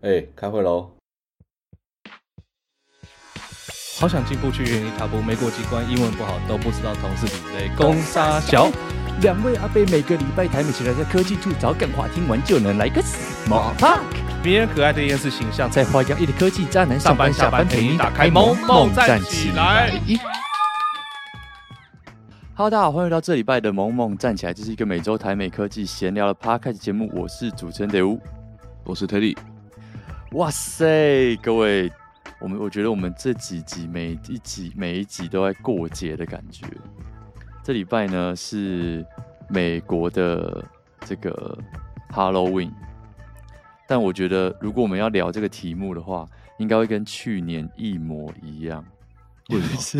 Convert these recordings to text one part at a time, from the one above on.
哎、欸，开会喽！好想进步去原地踏步，没过几关，英文不好都不知道同事比类。攻杀小两位阿贝每个礼拜台美起来在科技处找干话，听完就能来个 small talk。迷人可爱的厌世形象，在花样一的科技渣男上班下班陪你打开萌萌站起来。Hello，大家好，欢迎到这礼拜的萌萌站起来，这是一个每周台美科技闲聊的 podcast 节目，我是主持人德乌，我是特利。哇塞，各位，我们我觉得我们这几集每一集每一集都在过节的感觉。这礼拜呢是美国的这个 Halloween，但我觉得如果我们要聊这个题目的话，应该会跟去年一模一样。或者是？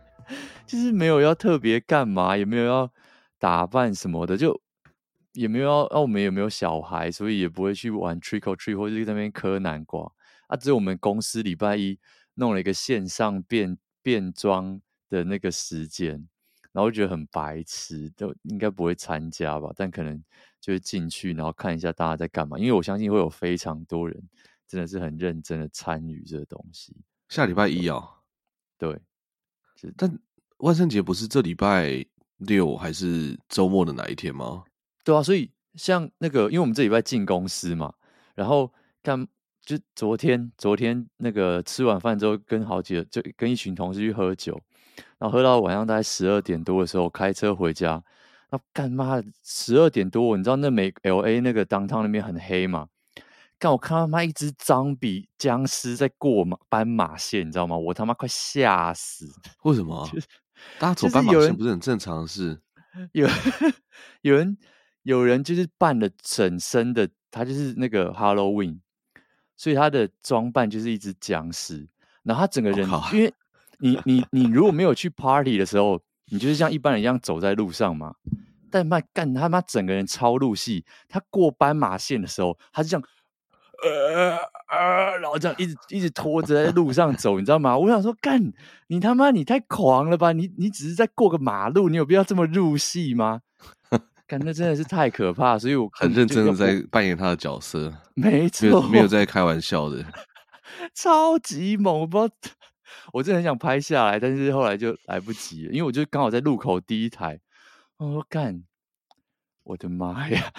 就是没有要特别干嘛，也没有要打扮什么的，就。也没有要，啊，我们也没有小孩，所以也不会去玩 trick or treat 或者在那边磕南瓜啊。只有我们公司礼拜一弄了一个线上变变装的那个时间，然后觉得很白痴，都应该不会参加吧？但可能就是进去，然后看一下大家在干嘛，因为我相信会有非常多人真的是很认真的参与这个东西。下礼拜一哦，对，但万圣节不是这礼拜六还是周末的哪一天吗？对啊，所以像那个，因为我们这礼拜进公司嘛，然后干就昨天，昨天那个吃完饭之后，跟好几个就跟一群同事去喝酒，然后喝到晚上大概十二点多的时候，开车回家，那干妈十二点多，你知道那美 LA 那个 downtown 那边很黑嘛？干我看到他妈一只脏比僵尸在过马斑马线，你知道吗？我他妈快吓死！为什么？就是、大家走斑马线不是很正常的事？有 有人。有人就是扮了整身的，他就是那个 Halloween，所以他的装扮就是一只僵尸。然后他整个人，因为你你你如果没有去 party 的时候，你就是像一般人一样走在路上嘛。但妈干他妈整个人超入戏，他过斑马线的时候，他是这样，呃呃，然后这样一直一直拖着在路上走，你知道吗？我想说，干你他妈你太狂了吧？你你只是在过个马路，你有必要这么入戏吗？感觉真的是太可怕，所以我很认真的在扮演他的角色，没错，没有在开玩笑的，超级猛！我不知道，我真的很想拍下来，但是后来就来不及了，因为我就刚好在路口第一台。我干，我的妈呀！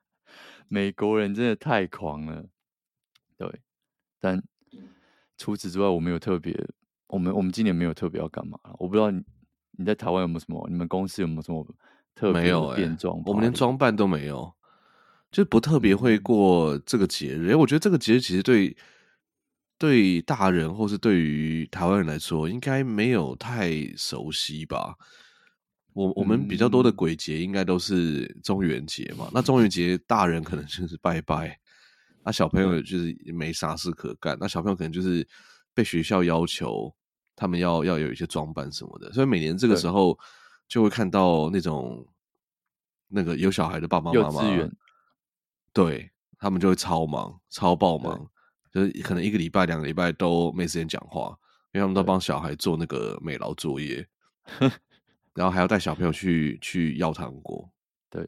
美国人真的太狂了，对。但除此之外，我没有特别，我们我们今年没有特别要干嘛。我不知道你你在台湾有没有什么，你们公司有没有什么？特没有变装，我们连装扮都没有，就不特别会过这个节日。哎，我觉得这个节日其实对对大人或是对于台湾人来说，应该没有太熟悉吧。我我们比较多的鬼节应该都是中元节嘛。那中元节大人可能就是拜拜，那小朋友就是没啥事可干。那小朋友可能就是被学校要求他们要要有一些装扮什么的，所以每年这个时候。就会看到那种那个有小孩的爸爸妈妈，对，他们就会超忙、超爆忙，就是可能一个礼拜、两个礼拜都没时间讲话，因为他们都帮小孩做那个美劳作业，然后还要带小朋友去去要糖果。对，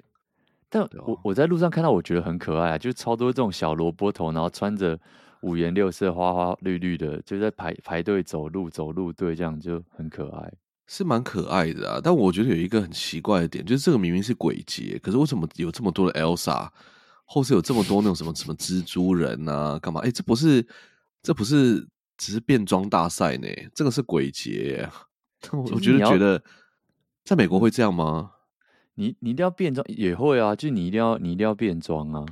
但我我在路上看到，我觉得很可爱啊，就是超多这种小萝卜头，然后穿着五颜六色、花花绿绿的，就在排排队走路、走路队，这样就很可爱。是蛮可爱的啊，但我觉得有一个很奇怪的点，就是这个明明是鬼节，可是为什么有这么多的 Elsa，或是有这么多那种什么什么蜘蛛人啊，干嘛？哎，这不是，这不是只是变装大赛呢？这个是鬼节，我觉得觉得，在美国会这样吗？你你一定要变装也会啊，就你一定要你一定要变装啊。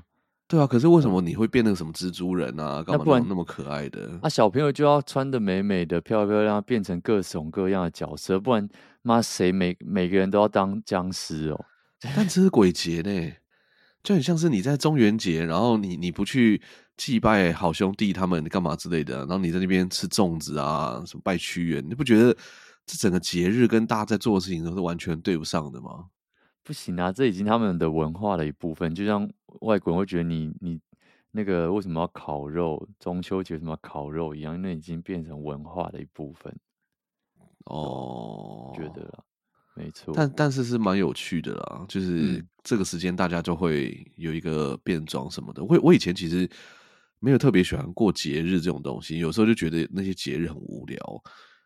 对啊，可是为什么你会变那个什么蜘蛛人啊？干嘛那么那么可爱的？啊，小朋友就要穿的美美的、漂漂亮，变成各种各样的角色，不然妈谁每每个人都要当僵尸哦？但这是鬼节呢，就很像是你在中元节，然后你你不去祭拜好兄弟他们干嘛之类的，然后你在那边吃粽子啊，什么拜屈原，你不觉得这整个节日跟大家在做的事情都是完全对不上的吗？不行啊，这已经他们的文化的一部分。就像外国人会觉得你你那个为什么要烤肉，中秋节什么烤肉一样，那已经变成文化的一部分。哦，觉得啦，没错。但但是是蛮有趣的啦，就是这个时间大家就会有一个变装什么的。我我以前其实没有特别喜欢过节日这种东西，有时候就觉得那些节日很无聊。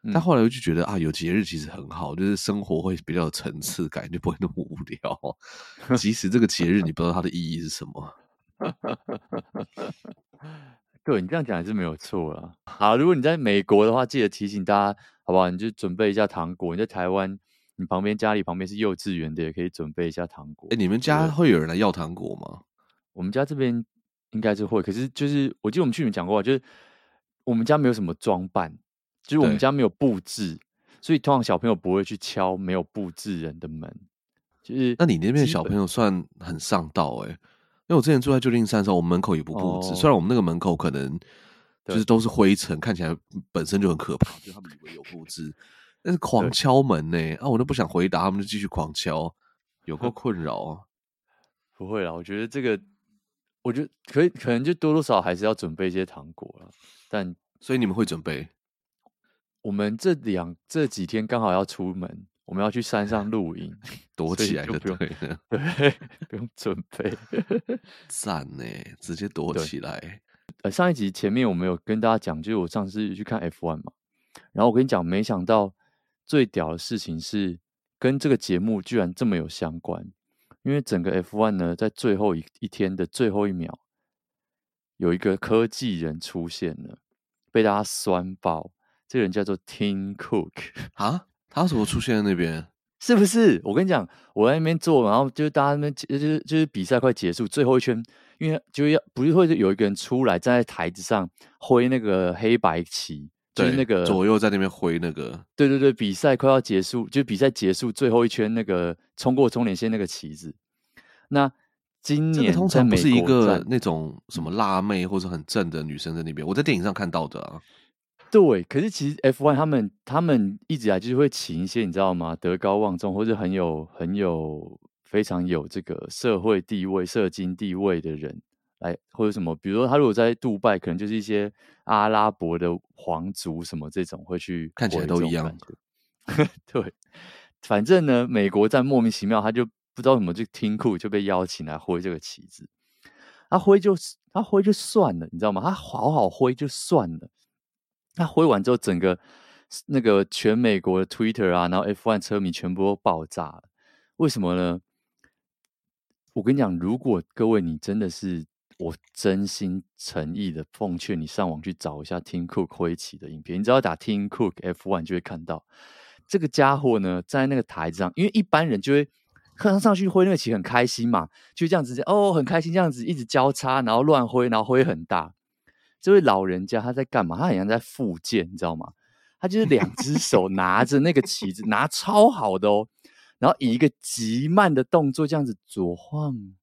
嗯、但后来我就觉得啊，有节日其实很好，就是生活会比较有层次感，就不会那么无聊。即使这个节日你不知道它的意义是什么。对，你这样讲还是没有错啦。好，如果你在美国的话，记得提醒大家，好不好？你就准备一下糖果。你在台湾，你旁边家里旁边是幼稚园的，也可以准备一下糖果。哎，你们家会有人来要糖果吗？我们家这边应该是会，可是就是我记得我们去年讲过，就是我们家没有什么装扮，就是我们家没有布置，所以通常小朋友不会去敲没有布置人的门。就是，那你那边小朋友算很上道哎、欸，因为我之前住在旧金山的时候，我们门口也不布置，哦、虽然我们那个门口可能就是都是灰尘，看起来本身就很可怕，就他们以为有布 置，但是狂敲门呢、欸，啊，我都不想回答，他们就继续狂敲，有够 困扰啊。不会啦，我觉得这个。我觉得可以，可能就多多少少还是要准备一些糖果了。但所以你们会准备？我们这两这几天刚好要出门，我们要去山上 露营，躲起来就对了。对，不用准备。赞呢，直接躲起来。呃，上一集前面我们有跟大家讲，就是我上次去看 F1 嘛，然后我跟你讲，没想到最屌的事情是跟这个节目居然这么有相关。因为整个 F1 呢，在最后一一天的最后一秒，有一个科技人出现了，被大家酸爆。这个人叫做 Tim Cook 啊，他怎么出现在那边？是不是？我跟你讲，我在那边做，然后就是大家那边就是就是比赛快结束，最后一圈，因为就要不是会有一个人出来站在台子上挥那个黑白旗。就是那个左右在那边挥那个，对对对，比赛快要结束，就是比赛结束最后一圈那个冲过终点线那个旗子。那今年通常不是一个那种什么辣妹或者很正的女生在那边，我在电影上看到的啊。对，可是其实 F1 他们他们一直以来就是会请一些你知道吗？德高望重或者很有很有非常有这个社会地位、社经地位的人。来或者什么，比如说他如果在杜拜，可能就是一些阿拉伯的皇族什么这种会去，看起来都一样。对，反正呢，美国在莫名其妙，他就不知道怎么就听库就被邀请来挥这个旗子。他挥就他挥就算了，你知道吗？他好好挥就算了。他挥完之后，整个那个全美国的 Twitter 啊，然后 F1 车迷全部都爆炸了。为什么呢？我跟你讲，如果各位你真的是。我真心诚意的奉劝你上网去找一下 Tim Cook 挥旗的影片，你只要打 Tim Cook F1 就会看到这个家伙呢，在那个台子上，因为一般人就会看上去挥那个旗很开心嘛，就这样子哦，很开心这样子一直交叉，然后乱挥，然后挥很大。这位老人家他在干嘛？他好像在复健，你知道吗？他就是两只 手拿着那个旗子，拿超好的哦，然后以一个极慢的动作这样子左晃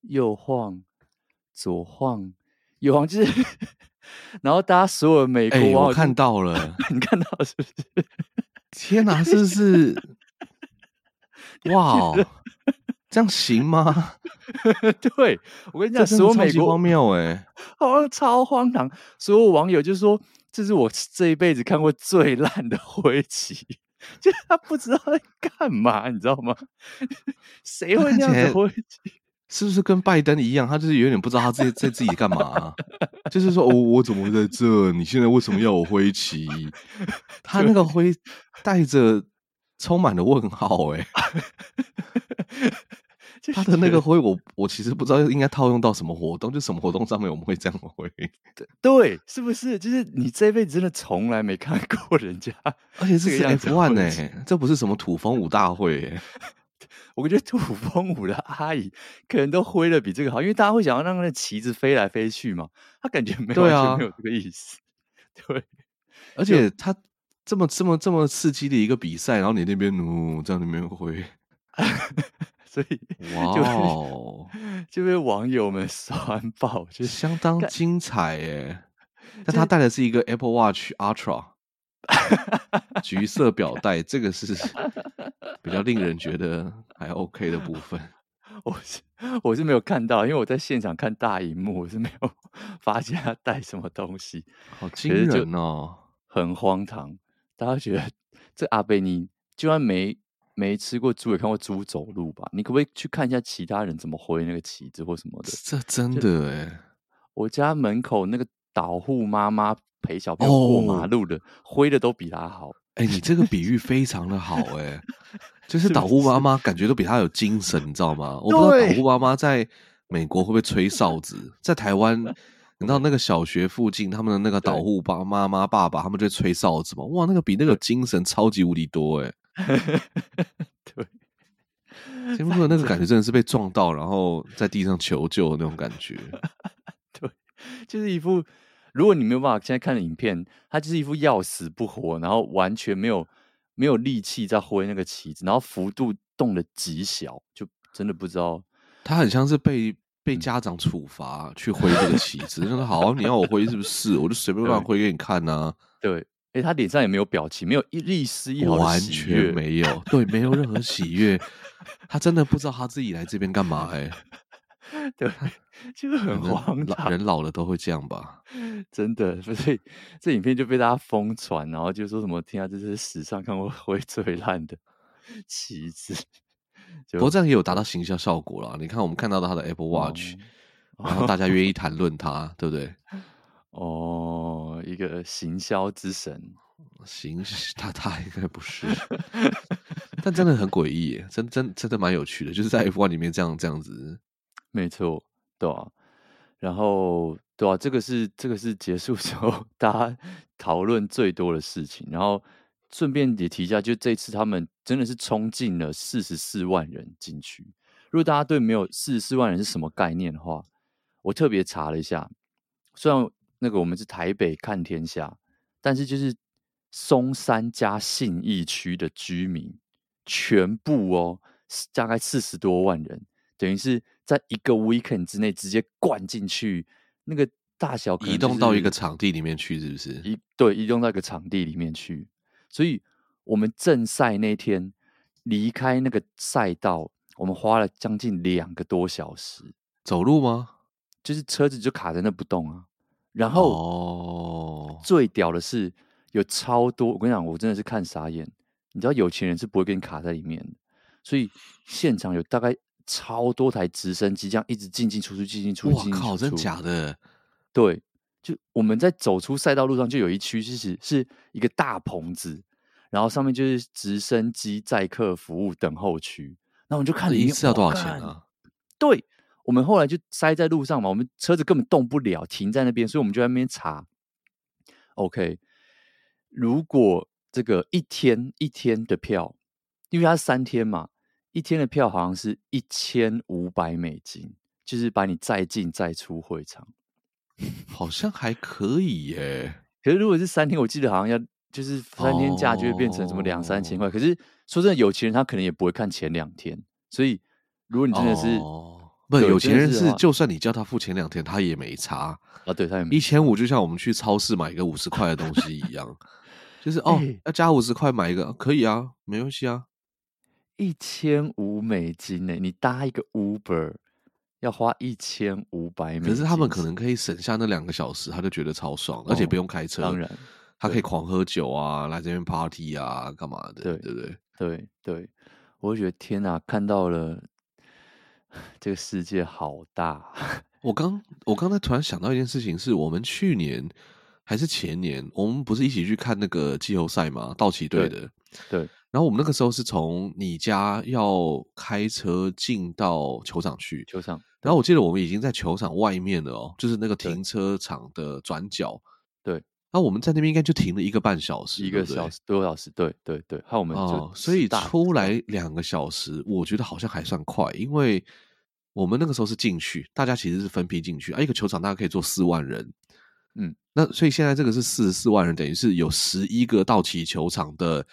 右晃。左晃右晃，就是，然后大家所有的美国我看到了，你看到了是不是？天哪，是不 是？哇，这样行吗？对，我跟你讲，所有美国荒谬哎，好像超荒唐。所有网友就说，这是我这一辈子看过最烂的挥旗，就是他不知道在干嘛，你知道吗？谁会这样子挥旗？是不是跟拜登一样？他就是有点不知道他自己在自己干嘛、啊，就是说，哦，我怎么会在这？你现在为什么要我挥旗？他那个挥带着充满了问号、欸，哎，他的那个挥，我我其实不知道应该套用到什么活动，就什么活动上面我们会这样挥？对，是不是？就是你这辈子真的从来没看过人家，而且这是 F1 哎、欸，这不是什么土风舞大会、欸。我觉得土风舞的阿姨可能都挥的比这个好，因为大家会想要让那旗子飞来飞去嘛。他感觉没有，啊、没有这个意思。对，而且他这么这么这么刺激的一个比赛，然后你那边呜在那边挥，所以哇哦，就被网友们酸爆，就相当精彩耶。但他戴的是一个 Apple Watch Ultra。橘色表带，这个是 比较令人觉得还 OK 的部分。我是我是没有看到，因为我在现场看大荧幕，我是没有 发现他带什么东西。好惊人哦，很荒唐。大家觉得这阿贝，尼就算没没吃过猪，也看过猪走路吧？你可不可以去看一下其他人怎么挥那个旗子或什么的？这真的哎。我家门口那个导护妈妈陪小朋友过马路的，挥、哦、的都比他好。哎、欸，你这个比喻非常的好、欸，哎，就是导护妈妈感觉都比他有精神，你知道吗？我不知道导护妈妈在美国会不会吹哨子，在台湾，你知道那个小学附近他们的那个导护爸妈妈爸爸，他们就吹哨子嘛？哇，那个比那个精神超级无敌多、欸，哎，对。前面说的那个感觉真的是被撞到，然后在地上求救的那种感觉。对，就是一副如果你没有办法现在看的影片，他就是一副要死不活，然后完全没有没有力气在挥那个旗子，然后幅度动的极小，就真的不知道。他很像是被被家长处罚去挥这个旗子，就说好，你要我挥是不是？我就随便乱挥给你看呐、啊。对。哎，他脸上也没有表情，没有一一丝一毫完全没有，对，没有任何喜悦。他真的不知道他自己来这边干嘛？哎，对，就是很荒唐。人老了都会这样吧？真的，所以这影片就被大家疯传，然后就说什么“天啊，这是史上看过会最烂的 旗子”。不过这样也有达到行销效果了。你看，我们看到他的 Apple Watch，哦，然后大家愿意谈论他，对不对？哦，一个行销之神，行 他他应该不是，但真的很诡异耶，真真真的蛮有趣的，就是在 F one 里面这样这样子，没错，对啊，然后对啊，这个是这个是结束之后大家讨论最多的事情，然后顺便也提一下，就这次他们真的是冲进了四十四万人进去。如果大家对没有四十四万人是什么概念的话，我特别查了一下，虽然。那个我们是台北看天下，但是就是松山加信义区的居民全部哦，大概四十多万人，等于是在一个 weekend 之内直接灌进去，那个大小移动到一个场地里面去，是不是？移对，移动到一个场地里面去，所以我们正赛那天离开那个赛道，我们花了将近两个多小时，走路吗？就是车子就卡在那不动啊。然后，哦，最屌的是有超多，我跟你讲，我真的是看傻眼。你知道有钱人是不会跟你卡在里面的，所以现场有大概超多台直升机这样一直进进出出，进进出出。哇靠，真的假的？对，就我们在走出赛道路上，就有一区其实是一个大棚子，然后上面就是直升机载客服务等候区。那我们就看一次要多少钱啊？对。我们后来就塞在路上嘛，我们车子根本动不了，停在那边，所以我们就在那边查。OK，如果这个一天一天的票，因为它是三天嘛，一天的票好像是一千五百美金，就是把你再进再出会场，好像还可以耶。可是如果是三天，我记得好像要就是三天假就会变成什么两三千块。Oh. 可是说真的，有钱人他可能也不会看前两天，所以如果你真的是。Oh. 不，有钱人是，就算你叫他付前两天，他也没差啊。对，他也没一千五，就像我们去超市买一个五十块的东西一样，就是 哦，要加五十块买一个可以啊，没关系啊。一千五美金呢？你搭一个 Uber 要花一千五百美金，可是他们可能可以省下那两个小时，他就觉得超爽，而且不用开车，当然他可以狂喝酒啊，来这边 party 啊，干嘛的？对对对对对，我就觉得天哪，看到了。这个世界好大！我刚我刚才突然想到一件事情，是我们去年还是前年，我们不是一起去看那个季后赛吗？道奇队的。对。对。然后我们那个时候是从你家要开车进到球场去，球场。然后我记得我们已经在球场外面了哦，就是那个停车场的转角。对。那我们在那边应该就停了一个半小时，一个小时多小时，对对对。还有我们就、哦，所以出来两个小时，我觉得好像还算快，因为我们那个时候是进去，大家其实是分批进去啊。一个球场大概可以坐四万人，嗯，那所以现在这个是四十四万人，等于是有十一个道奇球场的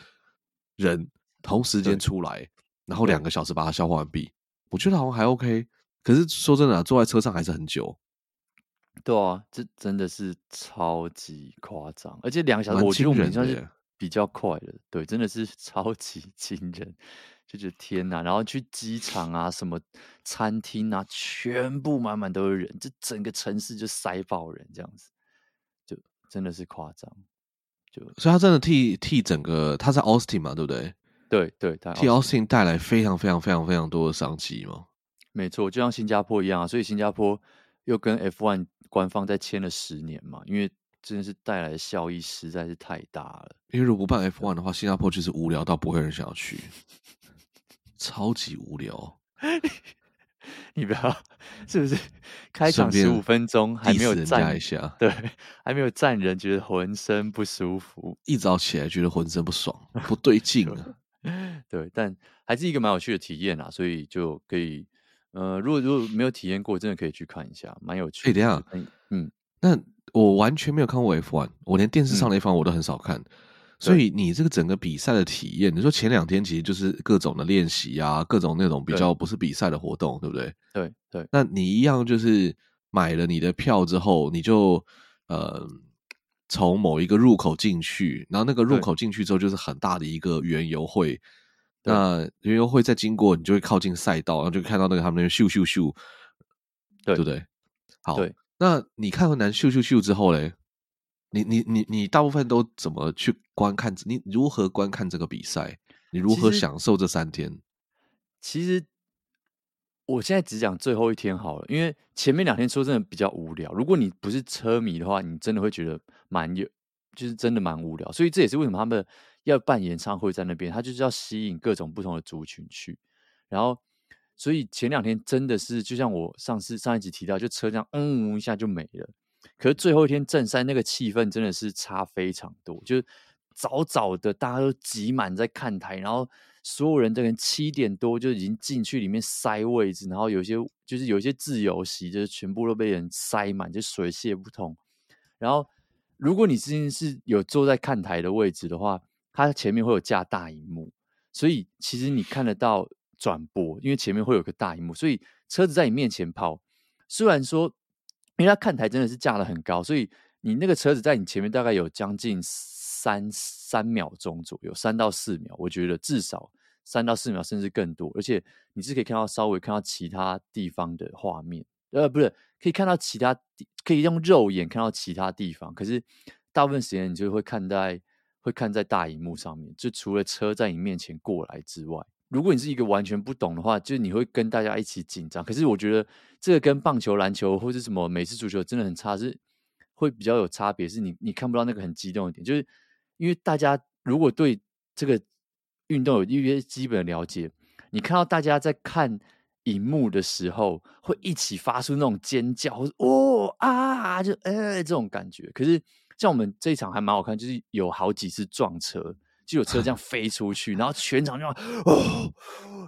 人同时间出来，然后两个小时把它消化完毕。我觉得好像还 OK，可是说真的、啊，坐在车上还是很久。对啊，这真的是超级夸张，而且两个小时，我觉得我们算是比较快的。对，真的是 超级惊人，就觉得天哪！然后去机场啊，什么餐厅啊，全部满满都是人，这整个城市就塞爆人，这样子，就真的是夸张。就所以他真的替替整个他在 Austin 嘛，对不对？对对，他替 Austin 带来非常非常非常非常多的商机嘛。没错，就像新加坡一样啊，所以新加坡。又跟 F1 官方再签了十年嘛，因为真的是带来的效益实在是太大了。因为如果不办 F1 的话，新加坡就是无聊到不会有人想要去，超级无聊。你不要是不是开场十五分钟还没有站一下？对，还没有站人，觉得浑身不舒服，一早起来觉得浑身不爽，不对 劲啊。对，但还是一个蛮有趣的体验啊，所以就可以，呃，如果如果没有体验过，真的可以去看一下，蛮有趣的。哎、欸，等一下，嗯，那我完全没有看过 F1，我连电视上的 F1 我都很少看，嗯、所以你这个整个比赛的体验，你说前两天其实就是各种的练习啊，各种那种比较不是比赛的活动，对，对不对？对对，那你一样就是买了你的票之后，你就呃。从某一个入口进去，然后那个入口进去之后就是很大的一个园游会。那园游会再经过，你就会靠近赛道，然后就看到那个他们那边咻咻咻，对，对不对？好，对，那你看完男咻咻咻之后嘞，你你你你大部分都怎么去观看？你如何观看这个比赛？你如何享受这三天？其实。其实我现在只讲最后一天好了，因为前面两天说真的比较无聊。如果你不是车迷的话，你真的会觉得蛮有，就是真的蛮无聊。所以这也是为什么他们要办演唱会在那边，他就是要吸引各种不同的族群去。然后，所以前两天真的是就像我上次上一集提到，就车这样嗯一下就没了。可是最后一天正山那个气氛真的是差非常多，就是早早的大家都挤满在看台，然后。所有人都可能七点多就已经进去里面塞位置，然后有些就是有些自由席，就是全部都被人塞满，就水泄不通。然后，如果你之前是有坐在看台的位置的话，它前面会有架大荧幕，所以其实你看得到转播，因为前面会有个大荧幕，所以车子在你面前跑。虽然说，因为它看台真的是架得很高，所以你那个车子在你前面大概有将近。三三秒钟左右，三到四秒，我觉得至少三到四秒，甚至更多。而且你是可以看到稍微看到其他地方的画面，呃，不是可以看到其他地，可以用肉眼看到其他地方。可是大部分时间你就会看在会看在大荧幕上面，就除了车在你面前过来之外，如果你是一个完全不懂的话，就是你会跟大家一起紧张。可是我觉得这个跟棒球、篮球或是什么美式足球真的很差，是会比较有差别。是你你看不到那个很激动的点，就是。因为大家如果对这个运动有一些基本的了解，你看到大家在看荧幕的时候，会一起发出那种尖叫，或者哦啊，就哎这种感觉。可是像我们这一场还蛮好看，就是有好几次撞车，就有车这样 飞出去，然后全场就哦，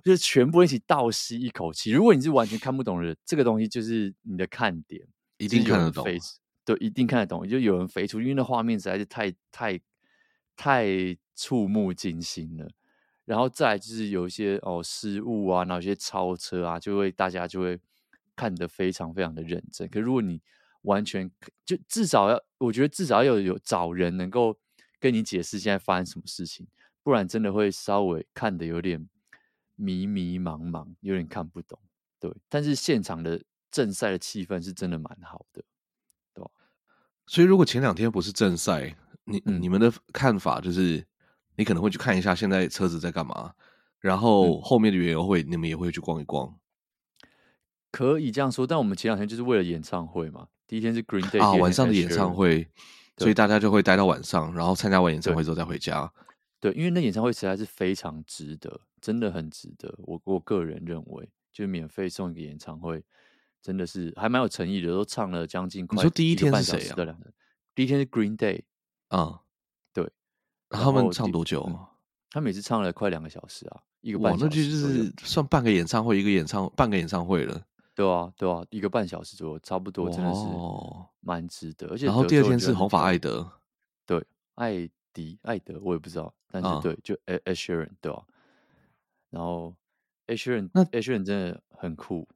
就是全部一起倒吸一口气。如果你是完全看不懂的，这个东西就是你的看点，一定看得懂，对，一定看得懂。就有人飞出，因为那画面实在是太太。太触目惊心了，然后再来就是有一些哦失误啊，然后有些超车啊，就会大家就会看得非常非常的认真。可如果你完全就至少要，我觉得至少要有有找人能够跟你解释现在发生什么事情，不然真的会稍微看的有点迷迷茫茫，有点看不懂。对，但是现场的正赛的气氛是真的蛮好的，对吧？所以如果前两天不是正赛。你你们的看法就是，你可能会去看一下现在车子在干嘛，然后后面的园游会你们也会去逛一逛，可以这样说。但我们前两天就是为了演唱会嘛，第一天是 Green Day 啊，晚上的演唱会，所以大家就会待到晚上，然后参加完演唱会之后再回家。对，因为那演唱会实在是非常值得，真的很值得。我我个人认为，就免费送一个演唱会，真的是还蛮有诚意的，都唱了将近快。你说第一天是谁啊？第一天是 Green Day。啊，对，他们唱多久？嗯、他每次唱了快两个小时啊，一个半小时。那就就是算半个演唱会，一个演唱半个演唱会了。对啊，对啊，一个半小时左右，差不多，真的是蛮值得。而且，然后第二天是红发艾德，对，艾迪艾德，我也不知道，但是对，就 Ed Sheeran 对吧？然后 Sheeran 那 Sheeran 真的很酷。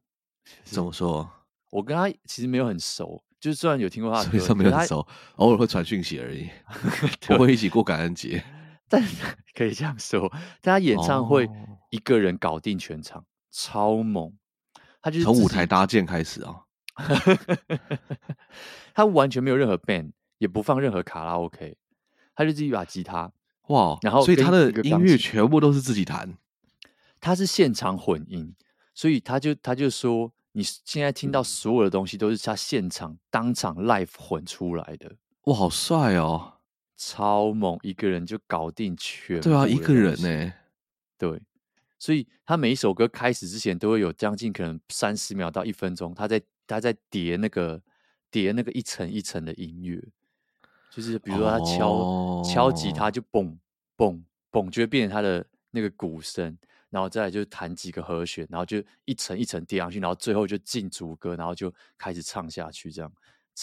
怎么说？我跟他其实没有很熟。就虽然有听过他的歌，所以没有很熟，偶尔会传讯息而已。不会一起过感恩节，但可以这样说，但他演唱会一个人搞定全场，哦、超猛。他就是从舞台搭建开始啊，他完全没有任何 band，也不放任何卡拉 OK，他就自己一把吉他，哇，然后所以他的音乐全部都是自己弹。他是现场混音，所以他就他就说。你现在听到所有的东西都是他现场当场 live 混出来的。哇，好帅哦！超猛，一个人就搞定全。对啊，一个人呢？对，所以他每一首歌开始之前都会有将近可能三十秒到一分钟，他在他在叠那个叠那个一层一层的音乐，就是比如说他敲、哦、敲吉他就嘣嘣嘣，就会变成他的那个鼓声。然后再来就弹几个和弦，然后就一层一层叠上去，然后最后就进主歌，然后就开始唱下去，这样。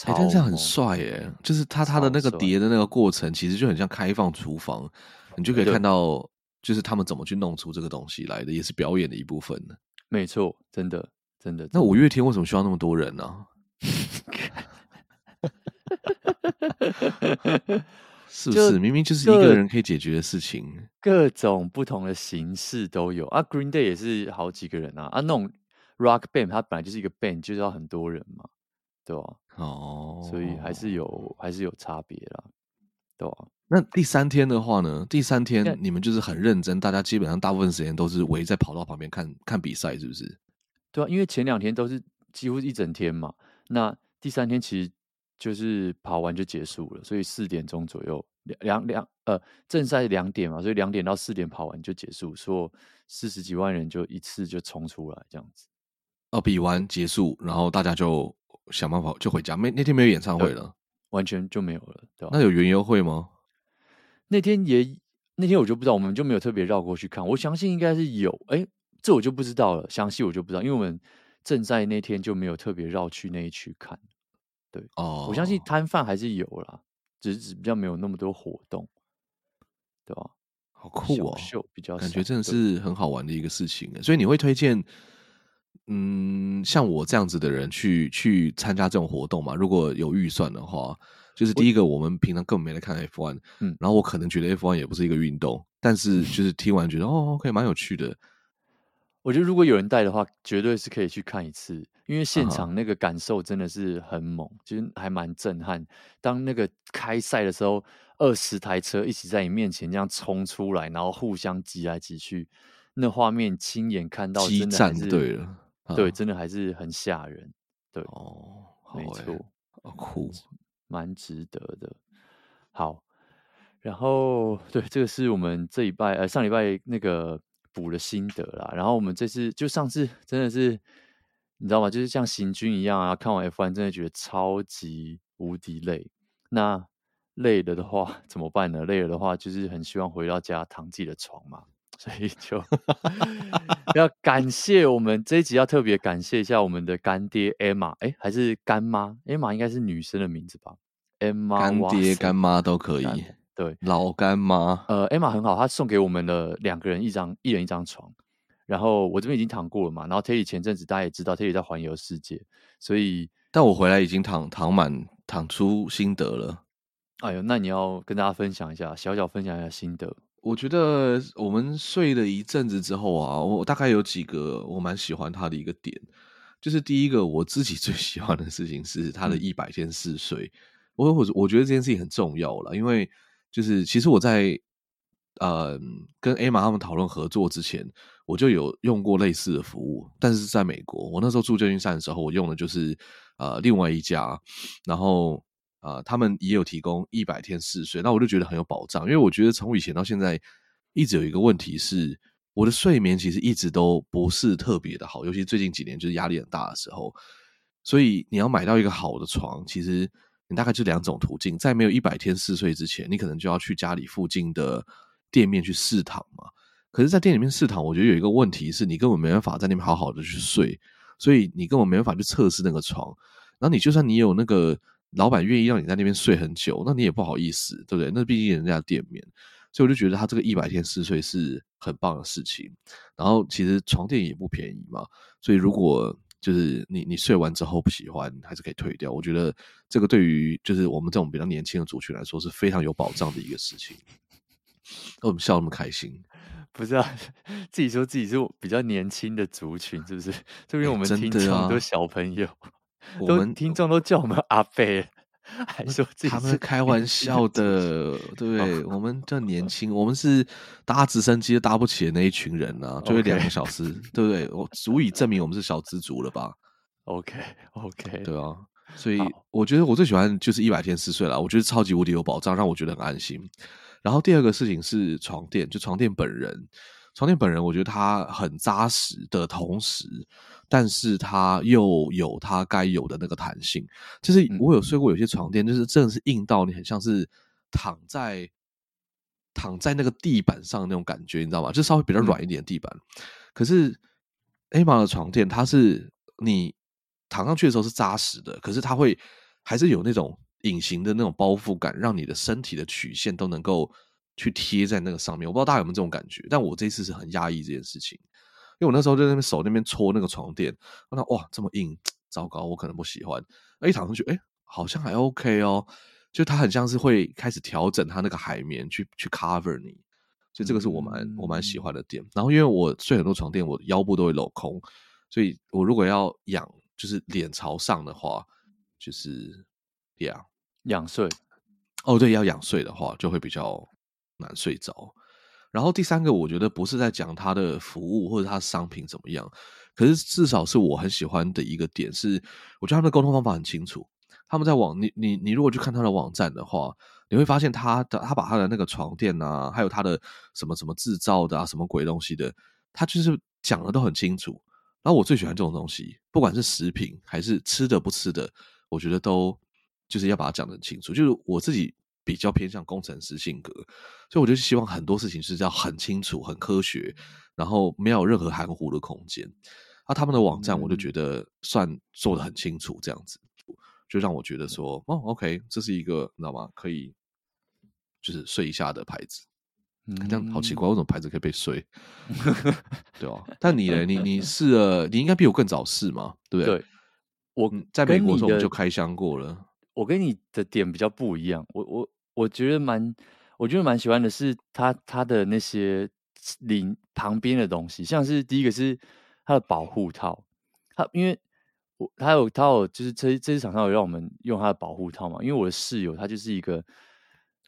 哎、欸，但这样很帅耶！就是他他的那个叠的那个过程，其实就很像开放厨房，你就可以看到，就是他们怎么去弄出这个东西来的，也是表演的一部分呢。没错，真的真的。那五月天为什么需要那么多人呢、啊？是不是明明就是一个人可以解决的事情？各种不同的形式都有啊。Green Day 也是好几个人啊啊，那种 Rock Band 它本来就是一个 band，就是要很多人嘛，对吧？哦，所以还是有还是有差别啦，对吧？那第三天的话呢？第三天你们就是很认真，大家基本上大部分时间都是围在跑道旁边看看比赛，是不是？对啊，因为前两天都是几乎一整天嘛，那第三天其实。就是跑完就结束了，所以四点钟左右，两两两呃正赛两点嘛，所以两点到四点跑完就结束，说四十几万人就一次就冲出来这样子。哦，比完结束，然后大家就想办法就回家。没那天没有演唱会了，完全就没有了。对吧？那有园游会吗？那天也那天我就不知道，我们就没有特别绕过去看。我相信应该是有，哎，这我就不知道了，详细我就不知道，因为我们正在那天就没有特别绕去那一区看。对哦，我相信摊贩还是有啦，只是比较没有那么多活动，对吧？好酷哦，秀比较感觉真的是很好玩的一个事情。所以你会推荐，嗯，像我这样子的人去去参加这种活动吗？如果有预算的话，就是第一个，我们平常根本没来看 F1，嗯，然后我可能觉得 F1 也不是一个运动，但是就是听完觉得哦，OK，蛮有趣的。我觉得如果有人带的话，绝对是可以去看一次。因为现场那个感受真的是很猛，其实还蛮震撼。当那个开赛的时候，二十台车一起在你面前这样冲出来，然后互相挤来挤去，那画面亲眼看到，真的是对了，对，真的还是很吓人。对，哦，没错，酷，蛮值得的。好，然后对，这个是我们这一拜呃上礼拜那个补的心得啦。然后我们这次就上次真的是。你知道吗？就是像行军一样啊！看完 F1 真的觉得超级无敌累。那累了的话 怎么办呢？累了的话，就是很希望回到家躺自己的床嘛。所以就要感谢我们这一集，要特别感谢一下我们的干爹 Emma。哎，还是干妈？Emma 应该是女生的名字吧？Emma 干爹干妈都可以。对，老干妈。呃，Emma 很好，她送给我们的两个人一张，一人一张床。然后我这边已经躺过了嘛，然后 Terry 前阵子大家也知道 Terry 在环游世界，所以但我回来已经躺躺满，躺出心得了。哎呦，那你要跟大家分享一下，小小分享一下心得。我觉得我们睡了一阵子之后啊，我大概有几个我蛮喜欢他的一个点，就是第一个我自己最喜欢的事情是他的一百天试睡。嗯、我我我觉得这件事情很重要了，因为就是其实我在呃跟 Emma 他们讨论合作之前。我就有用过类似的服务，但是在美国，我那时候住旧金山的时候，我用的就是呃另外一家，然后啊、他们也有提供一百天试睡，那我就觉得很有保障，因为我觉得从以前到现在一直有一个问题是，我的睡眠其实一直都不是特别的好，尤其最近几年就是压力很大的时候，所以你要买到一个好的床，其实你大概就两种途径，在没有一百天试睡之前，你可能就要去家里附近的店面去试躺嘛。可是，在店里面试躺，我觉得有一个问题是，你根本没办法在那边好好的去睡，所以你根本没办法去测试那个床。然后你就算你有那个老板愿意让你在那边睡很久，那你也不好意思，对不对？那毕竟人家的店面，所以我就觉得他这个一百天试睡是很棒的事情。然后其实床垫也不便宜嘛，所以如果就是你你睡完之后不喜欢，还是可以退掉。我觉得这个对于就是我们这种比较年轻的族群来说是非常有保障的一个事情。我们笑那么开心。不是啊，自己说自己是比较年轻的族群，是不是？这边我们听众都小朋友，欸啊、都听众都叫我们阿贝，还说自己他们开玩笑的，对不对？我们叫年轻，我们是搭直升机都搭不起的那一群人啊，就会两个小时.对不对？我足以证明我们是小资族了吧？OK OK，对啊，所以我觉得我最喜欢就是一百天四岁了，我觉得超级无敌有保障，让我觉得很安心。然后第二个事情是床垫，就床垫本人，床垫本人，我觉得它很扎实的同时，但是它又有它该有的那个弹性。就是我有睡过有些床垫，就是真的是硬到你很像是躺在躺在那个地板上那种感觉，你知道吗？就稍微比较软一点的地板。可是 Amark 的床垫，它是你躺上去的时候是扎实的，可是它会还是有那种。隐形的那种包覆感，让你的身体的曲线都能够去贴在那个上面。我不知道大家有没有这种感觉，但我这次是很压抑这件事情，因为我那时候在那边手那边搓那个床垫，看到哇这么硬，糟糕，我可能不喜欢。一躺上去，哎、欸，好像还 OK 哦，就它很像是会开始调整它那个海绵去去 cover 你，所以这个是我蛮、嗯、我蛮喜欢的点。然后因为我睡很多床垫，我腰部都会镂空，所以我如果要仰，就是脸朝上的话，就是。仰仰睡，哦，对，要仰睡的话就会比较难睡着。然后第三个，我觉得不是在讲它的服务或者它的商品怎么样，可是至少是我很喜欢的一个点是，我觉得他们的沟通方法很清楚。他们在网，你你你如果去看他的网站的话，你会发现他的他把他的那个床垫啊，还有他的什么什么制造的啊，什么鬼东西的，他就是讲的都很清楚。然后我最喜欢这种东西，不管是食品还是吃的不吃的，我觉得都。就是要把它讲得很清楚，就是我自己比较偏向工程师性格，所以我就希望很多事情是要很清楚、很科学，然后没有任何含糊的空间。啊，他们的网站我就觉得算做的很清楚，这样子就让我觉得说，哦，OK，这是一个你知道吗？可以就是睡一下的牌子。嗯，这样好奇怪，为什么牌子可以被睡？对啊，但你呢？你你 试了，你应该比我更早试嘛？对不对？对，我在美国的时候我就开箱过了。我跟你的点比较不一样，我我我觉得蛮，我觉得蛮喜欢的是他他的那些领旁边的东西，像是第一个是他的保护套，他因为我它有它有就是这这次厂商有让我们用他的保护套嘛，因为我的室友他就是一个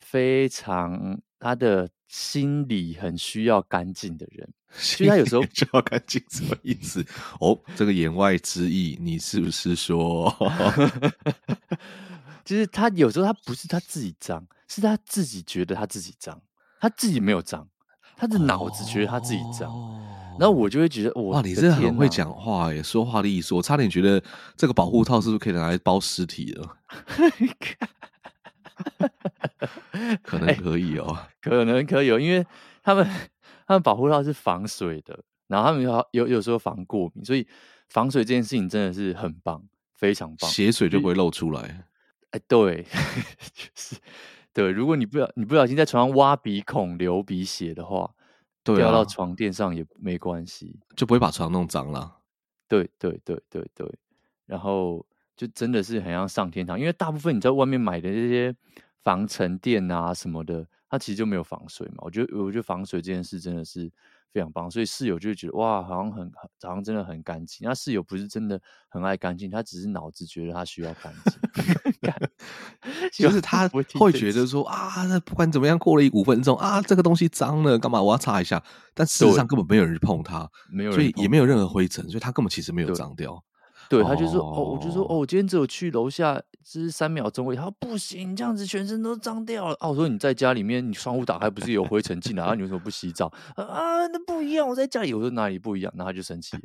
非常他的心里很需要干净的人，所以他有时候需要干净什么意思？哦，这个言外之意，你是不是说？就是他有时候他不是他自己脏，是他自己觉得他自己脏，他自己没有脏，他的脑子觉得他自己脏，哦、然后我就会觉得哇，你真的很会讲话耶，说话的艺术，我差点觉得这个保护套是不是可以拿来包尸体了？可能可以哦、欸，可能可以哦，因为他们他们保护套是防水的，然后他们有有有时候防过敏，所以防水这件事情真的是很棒，非常棒，血水就不会漏出来。哎，对，就是对。如果你不要你不小心在床上挖鼻孔流鼻血的话，对啊，掉到床垫上也没关系，就不会把床弄脏了。对对对对对，然后就真的是很像上天堂，因为大部分你在外面买的这些防尘垫啊什么的，它其实就没有防水嘛。我觉得我觉得防水这件事真的是。非常棒，所以室友就会觉得哇，好像很好像真的很干净。那室友不是真的很爱干净，他只是脑子觉得他需要干净，就是他会觉得说啊，那不管怎么样，过了一五分钟啊，这个东西脏了，干嘛我要擦一下？但事实上根本没有人碰它，没有人，所以也没有任何灰尘，所以它根本其实没有脏掉。对，他就说哦，我就说哦，我今天只有去楼下，只是三秒钟而已。他说不行，这样子全身都脏掉了。哦，我说你在家里面，你窗户打开不是有灰尘进来，然后你为什么不洗澡？啊，那不一样，我在家里，我说哪里不一样？然后他就生气了。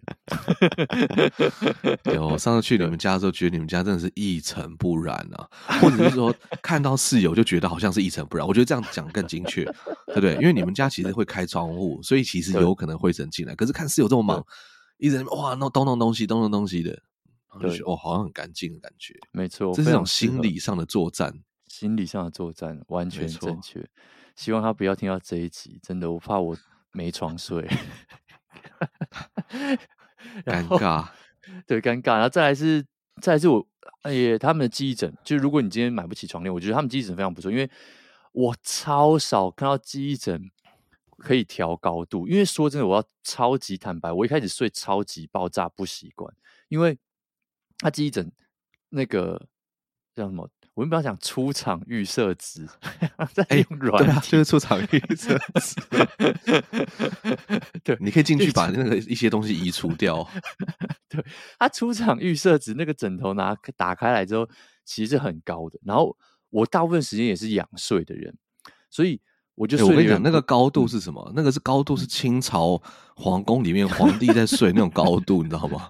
有上次去你们家的时候，觉得你们家真的是一尘不染啊，或者是说看到室友就觉得好像是一尘不染。我觉得这样讲更精确，对不对？因为你们家其实会开窗户，所以其实有可能灰尘进来。可是看室友这么忙，一直哇，弄东弄东西，东弄东西的。就觉得哦，好像很干净的感觉。没错，这是一种心理上的作战，心理上的作战完全正确。希望他不要听到这一集，真的，我怕我没床睡，尴尬，对，尴尬。然后再来是，再来是我，哎，他们的记忆枕，就如果你今天买不起床垫，我觉得他们记忆枕非常不错，因为我超少看到记忆枕可以调高度。因为说真的，我要超级坦白，我一开始睡超级爆炸不习惯，因为。他记忆枕那个叫什么？我们不要讲出厂预设值，在哎，用软对啊，就是出厂预设值。对，你可以进去把那个一些东西移除掉。对，它出厂预设值那个枕头拿打开来之后，其实是很高的。然后我大部分时间也是仰睡的人，所以我就我跟你讲，那个高度是什么？嗯、那个是高度是清朝皇宫里面皇帝在睡那种高度，你知道吗？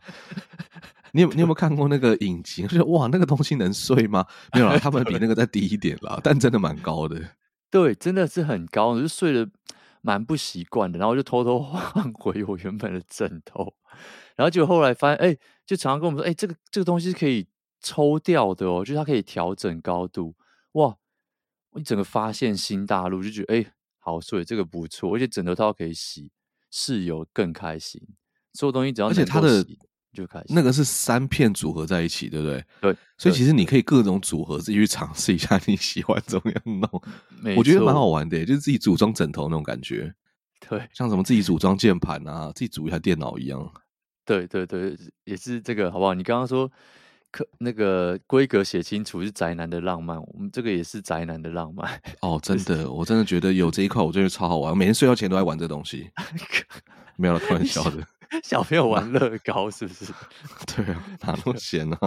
你有你有没有看过那个影集？就是哇，那个东西能睡吗？没有啦，他们比那个再低一点啦，但真的蛮高的。对，真的是很高，就睡得蛮不习惯的。然后我就偷偷 换回我原本的枕头，然后就后来发现，哎、欸，就常常跟我们说，哎、欸，这个这个东西是可以抽掉的哦，就是它可以调整高度。哇，我整个发现新大陆，就觉得哎、欸，好睡，这个不错，而且枕头套可以洗，室友更开心。所有东西只要而且它的。就开始那个是三片组合在一起，对不对？对，所以其实你可以各种组合自己去尝试一下，你喜欢怎么样弄？我觉得蛮好玩的，就是自己组装枕头那种感觉。对，像什么自己组装键盘啊，自己组一台电脑一样。对对对，也是这个，好不好？你刚刚说可那个规格写清楚是宅男的浪漫，我们这个也是宅男的浪漫。哦，真的，我真的觉得有这一块，我觉得超好玩。每天睡觉前都在玩这东西。没有了，开玩笑的。小朋友玩乐高是不是？对啊，哪那么闲呢？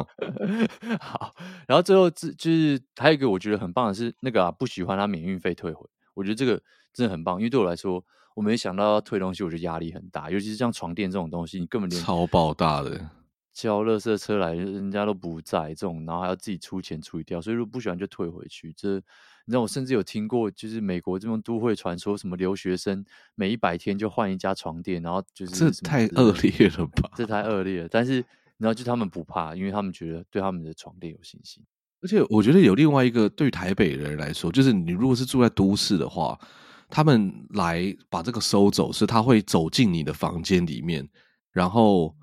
好，然后最后就就是还有一个我觉得很棒的是那个啊，不喜欢他免运费退回，我觉得这个真的很棒，因为对我来说，我没想到要退东西，我觉得压力很大，尤其是像床垫这种东西，你根本连超爆大的，叫垃圾车来，人家都不在，这种然后还要自己出钱处理掉，所以如果不喜欢就退回去，这。你知道我甚至有听过，就是美国这种都会传说，什么留学生每一百天就换一家床垫，然后就是这太恶劣了吧？这太恶劣了。但是然后就他们不怕，因为他们觉得对他们的床垫有信心。而且我觉得有另外一个，对台北人来说，就是你如果是住在都市的话，他们来把这个收走，是他会走进你的房间里面，然后。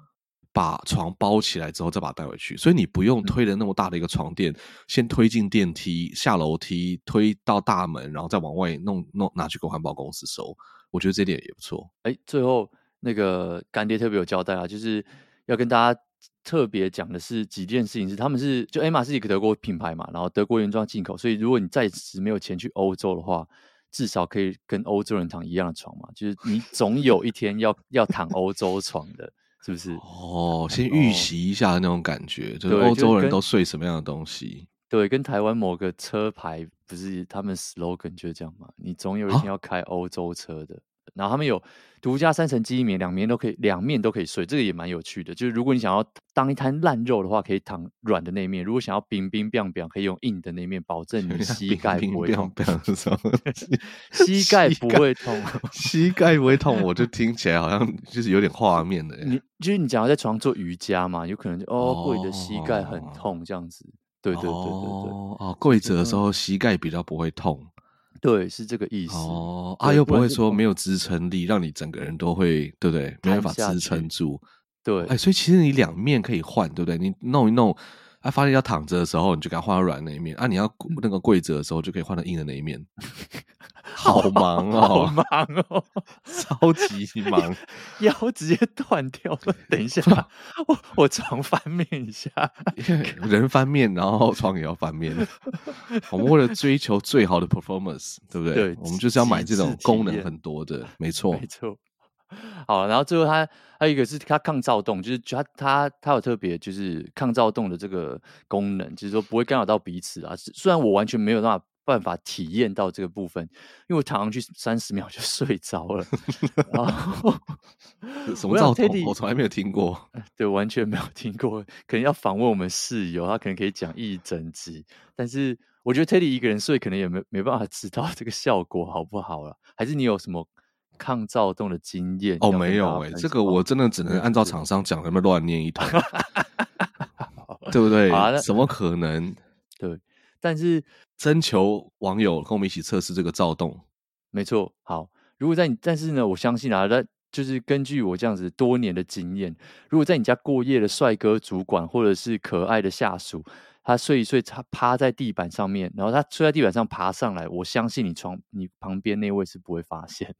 把床包起来之后，再把它带回去，所以你不用推的那么大的一个床垫，嗯、先推进电梯、下楼梯、推到大门，然后再往外弄弄拿去给环保公司收。我觉得这点也不错。哎，最后那个干爹特别有交代啊，就是要跟大家特别讲的是几件事情，是他们是就 Emma 是一个德国品牌嘛，然后德国原装进口，所以如果你暂时没有钱去欧洲的话，至少可以跟欧洲人躺一样的床嘛，就是你总有一天要 要躺欧洲床的。是不是？哦，先预习一下那种感觉，哦、就是欧洲人都睡什么样的东西？对，跟台湾某个车牌不是他们 slogan 就是这样嘛？你总有一天要开欧洲车的。然后他们有独家三层记忆棉，两面都可以，两面都可以睡，这个也蛮有趣的。就是如果你想要当一滩烂肉的话，可以躺软的那一面；如果想要冰冰冰冰，可以用硬的那一面，保证你 膝盖不会痛。膝盖不会痛，膝盖不会痛，我就听起来好像就是有点画面的。你就是你讲要在床上做瑜伽嘛，有可能就哦，跪的膝盖很痛这样子。对对对对对，哦，跪着的时候膝盖比较不会痛。对，是这个意思哦。啊，又不会说没有支撑力，让你整个人都会，对不对？没办法支撑住。对，哎，所以其实你两面可以换，对不对？你弄一弄，啊，发现要躺着的时候，你就给它换到软的那一面；啊，你要那个跪着的时候，就可以换到硬的那一面。好忙哦，好忙哦，超级忙，腰直接断掉了。等一下，我我床翻面一下，人翻面，然后床也要翻面。我们为了追求最好的 performance，对不对？对，我们就是要买这种功能很多的，没错，没错。好，然后最后它还有一个是它抗躁动，就是它它它有特别就是抗躁动的这个功能，就是说不会干扰到彼此啊。虽然我完全没有办法。办法体验到这个部分，因为我躺上去三十秒就 睡着了。然后 什么躁动？我从来没有听过，对，完全没有听过。可能要访问我们室友，他可能可以讲一整集。但是我觉得 Teddy 一个人睡，可能也没没办法知道这个效果好不好了。还是你有什么抗躁动的经验？哦，没有哎、欸，这个我真的只能按照厂商讲的那么乱念一通，对不对？怎么可能？对。但是征求网友跟我们一起测试这个躁动，没错。好，如果在你，但是呢，我相信啊，那就是根据我这样子多年的经验，如果在你家过夜的帅哥主管或者是可爱的下属，他睡一睡，他趴在地板上面，然后他睡在地板上爬上来，我相信你床你旁边那位是不会发现。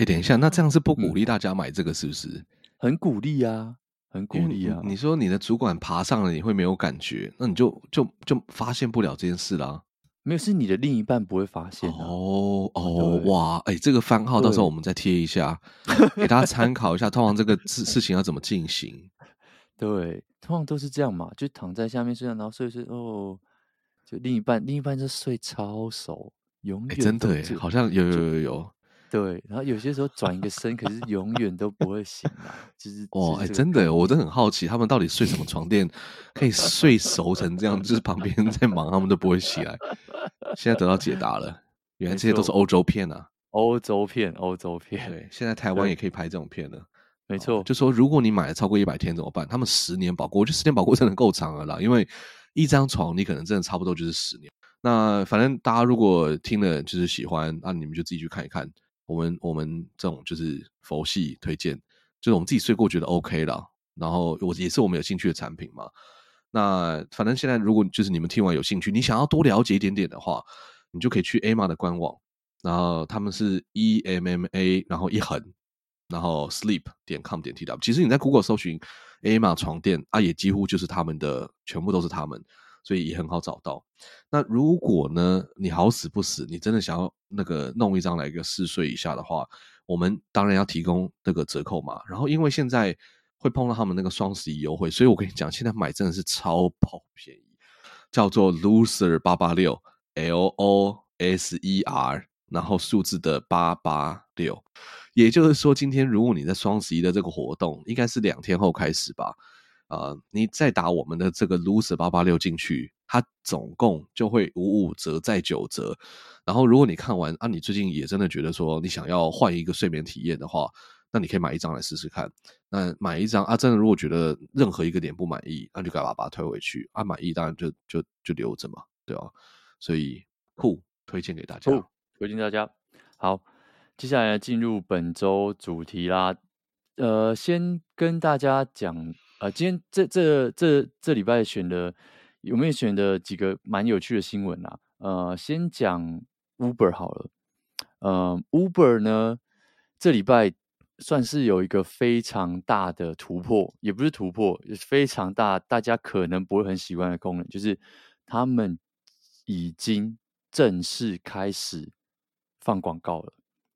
哎、欸，等一下，那这样是不鼓励大家买这个是不是？很鼓励啊。很鼓励啊。你说你的主管爬上了，你会没有感觉，那你就就就发现不了这件事啦。没有，是你的另一半不会发现、啊、哦哦哇！哎、欸，这个番号到时候我们再贴一下，给大家参考一下。通常这个事事情要怎么进行？对，通常都是这样嘛，就躺在下面睡觉，然后睡睡哦，就另一半另一半就睡超熟，永远、欸、真的哎，好像有有有有。对，然后有些时候转一个身，可是永远都不会醒来。就是哇，哎、欸，真的，我都很好奇，他们到底睡什么床垫，可以睡熟成这样？就是旁边 在忙，他们都不会起来。现在得到解答了，原来这些都是欧洲片啊！欧洲片，欧洲片。对，现在台湾也可以拍这种片了。没错，就说如果你买了超过一百天怎么办？他们十年保固，我觉得十年保固真的够长了啦。因为一张床你可能真的差不多就是十年。那反正大家如果听了就是喜欢，那你们就自己去看一看。我们我们这种就是佛系推荐，就是我们自己睡过觉得 OK 了。然后我也是我们有兴趣的产品嘛。那反正现在，如果就是你们听完有兴趣，你想要多了解一点点的话，你就可以去 Emma 的官网，然后他们是 E M M A，然后一横，然后 sleep 点 com 点 T W。其实你在 Google 搜寻 Emma 床垫啊，也几乎就是他们的，全部都是他们，所以也很好找到。那如果呢，你好死不死，你真的想要那个弄一张来一个四岁以下的话，我们当然要提供那个折扣码。然后因为现在。会碰到他们那个双十一优惠，所以我跟你讲，现在买真的是超跑便宜，叫做 Loser 八八六 L O S E R，然后数字的八八六，也就是说，今天如果你在双十一的这个活动，应该是两天后开始吧，呃，你再打我们的这个 Loser 八八六进去，它总共就会五五折再九折，然后如果你看完啊，你最近也真的觉得说你想要换一个睡眠体验的话。那你可以买一张来试试看。那买一张啊，真的如果觉得任何一个点不满意，那就赶快把它退回去。啊，满意当然就就就留着嘛，对吧？所以酷推荐给大家，推荐大家。好，接下来进入本周主题啦。呃，先跟大家讲，呃，今天这这这这礼拜选的有没有选的几个蛮有趣的新闻啊？呃，先讲 Uber 好了。呃，Uber 呢，这礼拜。算是有一个非常大的突破，也不是突破，是非常大，大家可能不会很喜欢的功能，就是他们已经正式开始放广告了。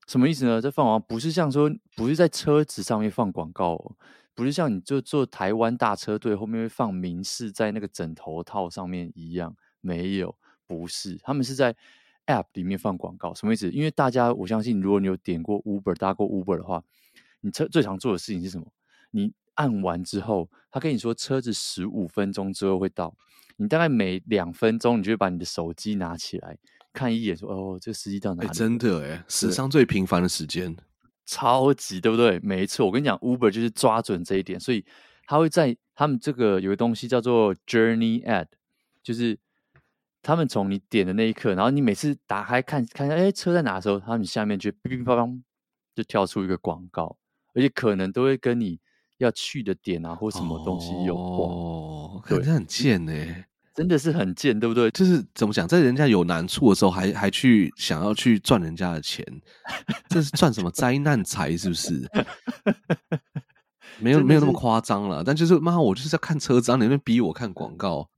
什么意思呢？这放广告不是像说，不是在车子上面放广告哦，不是像你就坐台湾大车队后面会放明示在那个枕头套上面一样，没有，不是，他们是在 App 里面放广告。什么意思？因为大家，我相信，如果你有点过 Uber、搭过 Uber 的话。你车最常做的事情是什么？你按完之后，他跟你说车子十五分钟之后会到。你大概每两分钟，你就会把你的手机拿起来看一眼，说：“哦，这个司机到哪里？”欸、真的哎，史上最频繁的时间，超级对不对？没错，我跟你讲，Uber 就是抓准这一点，所以他会在他们这个有个东西叫做 Journey Ad，就是他们从你点的那一刻，然后你每次打开看看一下，哎，车在哪的时候，他们下面就哔哔叭叭就跳出一个广告。而且可能都会跟你要去的点啊，或什么东西有关哦，可是很贱呢、欸，真的是很贱，对不对？就是怎么讲，在人家有难处的时候还，还还去想要去赚人家的钱，这是赚什么灾难财？是不是？没有没有那么夸张了，但就是妈，我就是在看车子，你那边逼我看广告，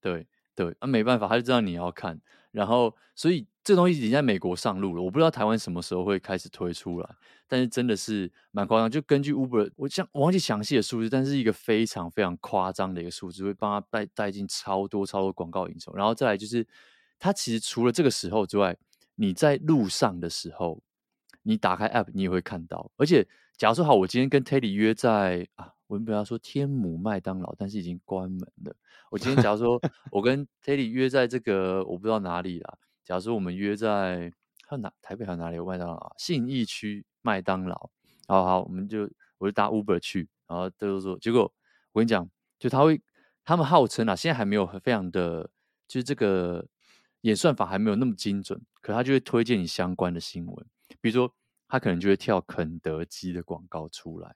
对对，啊，没办法，他就知道你要看，然后所以。这东西已经在美国上路了，我不知道台湾什么时候会开始推出来，但是真的是蛮夸张。就根据 Uber，我想我忘记详细的数字，但是一个非常非常夸张的一个数字，会帮他带带进超多超多广告营收。然后再来就是，它其实除了这个时候之外，你在路上的时候，你打开 App，你也会看到。而且，假如说好，我今天跟 Teddy 约在啊，们不要说天母麦当劳，但是已经关门了。我今天假如 说我跟 Teddy 约在这个我不知道哪里啦。假如说我们约在还有哪台北还有哪里有麦当劳啊？信义区麦当劳，好好，我们就我就搭 Uber 去，然后都说，结果我跟你讲，就他会，他们号称啊，现在还没有非常的，就是这个演算法还没有那么精准，可他就会推荐你相关的新闻，比如说他可能就会跳肯德基的广告出来，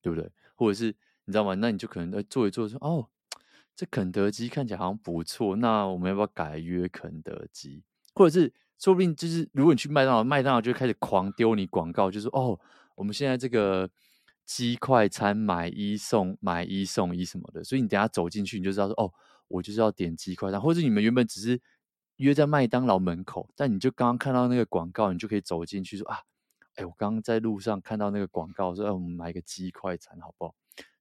对不对？或者是你知道吗？那你就可能在做一做说，哦，这肯德基看起来好像不错，那我们要不要改约肯德基？或者是说不定就是，如果你去麦当劳，麦当劳就开始狂丢你广告，就是哦，我们现在这个鸡快餐买一送买一送一什么的，所以你等下走进去你就知道说哦，我就是要点鸡快餐，或者你们原本只是约在麦当劳门口，但你就刚刚看到那个广告，你就可以走进去说啊，哎，我刚刚在路上看到那个广告，说哎，我们买个鸡快餐好不好？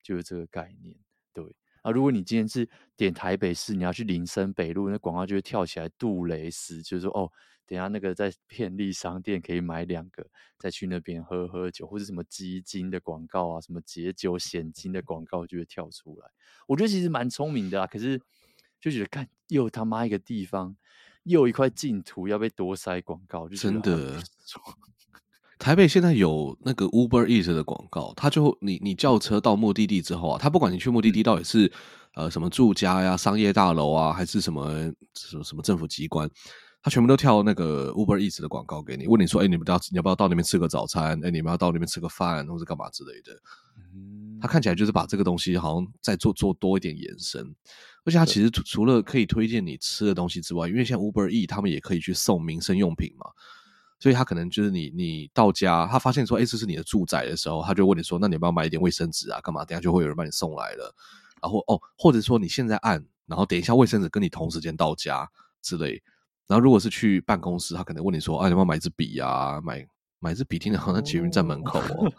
就是这个概念，对啊。如果你今天是点台北市，你要去林森北路，那广告就会跳起来，杜蕾斯就是说哦。等下，那个在便利商店可以买两个，再去那边喝喝酒，或者什么基金的广告啊，什么解酒险金的广告就会跳出来。我觉得其实蛮聪明的啊，可是就觉得看又他妈一个地方，又一块净土要被多塞广告，就真的。台北现在有那个 Uber Eats 的广告，他就你你叫车到目的地之后啊，他不管你去目的地到底是呃什么住家呀、商业大楼啊，还是什么什么什么政府机关。他全部都跳那个 Uber Eats 的广告给你，问你说：“哎、欸，你们要你要不要到那边吃个早餐？哎、欸，你们要到那边吃个饭，或者干嘛之类的。”他看起来就是把这个东西好像再做做多一点延伸，而且他其实除了可以推荐你吃的东西之外，因为像 Uber Eats 他们也可以去送民生用品嘛，所以他可能就是你你到家，他发现说：“哎、欸，这是你的住宅的时候，他就问你说：‘那你要不要买一点卫生纸啊？干嘛？’等下就会有人帮你送来了。然后哦，或者说你现在按，然后等一下卫生纸，跟你同时间到家之类。”然后，如果是去办公室，他可能问你说：“啊，你要不要买支笔啊？买买支笔，听着好像捷运站门口哦，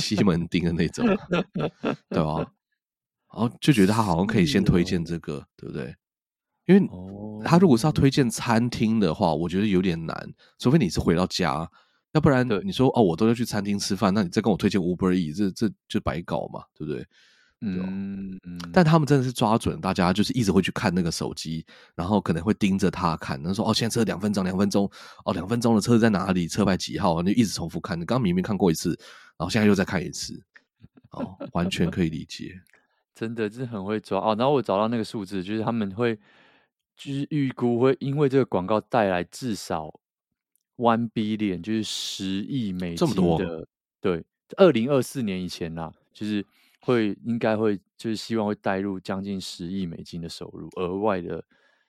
西门町的那种，对吧？”然后就觉得他好像可以先推荐这个，哦、对不对？因为他如果是要推荐餐厅的话，我觉得有点难，除非你是回到家，要不然你说哦，我都要去餐厅吃饭，那你再跟我推荐 Uber Eats，这这就白搞嘛，对不对？嗯，但他们真的是抓准大家，就是一直会去看那个手机，然后可能会盯着他看。他说：“哦，现在车两分钟，两分钟，哦，两分钟的车子在哪里？车牌几号？”就一直重复看。你刚刚明明看过一次，然后现在又再看一次，哦，完全可以理解。真的，真的很会抓哦。然后我找到那个数字，就是他们会，就是预估会因为这个广告带来至少 one billion，就是十亿美金的。这么多？对，二零二四年以前啦，就是。会应该会就是希望会带入将近十亿美金的收入，额外的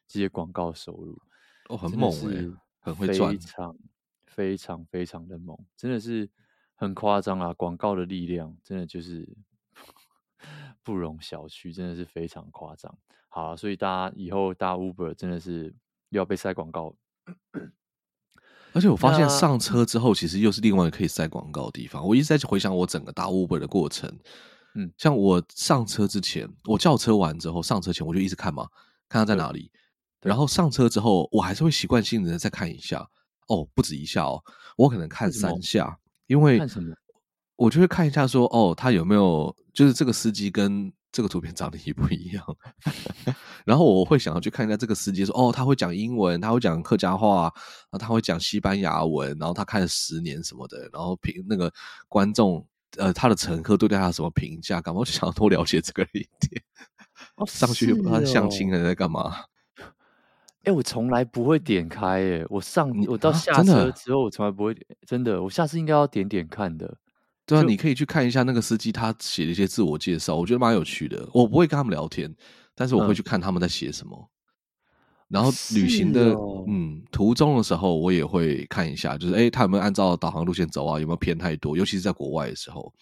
这些广告收入哦，很猛哎，很会赚，非常非常非常的猛，真的是很夸张啊！广告的力量真的就是不容小觑，真的是非常夸张。好，所以大家以后搭 Uber 真的是又要被塞广告，而且我发现上车之后，其实又是另外一个可以塞广告的地方。我一直在回想我整个搭 Uber 的过程。嗯，像我上车之前，我叫车完之后上车前，我就一直看嘛，看他在哪里。然后上车之后，我还是会习惯性的再看一下。哦，不止一下哦，我可能看三下，因为看什么？我就会看一下说，哦，他有没有就是这个司机跟这个图片长得一不一样。然后我会想要去看一下这个司机说，哦，他会讲英文，他会讲客家话，然后他会讲西班牙文，然后他看了十年什么的，然后评那个观众。呃，他的乘客对他有什么评价？干嘛？我就想要多了解这个一点。哦、上去又不知道相亲的在干嘛？哎、欸，我从来不会点开，哎，我上我到下车之后，我从来不会点，真的，我下次应该要点点看的。对啊，你可以去看一下那个司机他写的一些自我介绍，我觉得蛮有趣的。我不会跟他们聊天，但是我会去看他们在写什么。嗯然后旅行的、哦、嗯途中的时候，我也会看一下，就是哎，他有没有按照导航路线走啊？有没有偏太多？尤其是在国外的时候。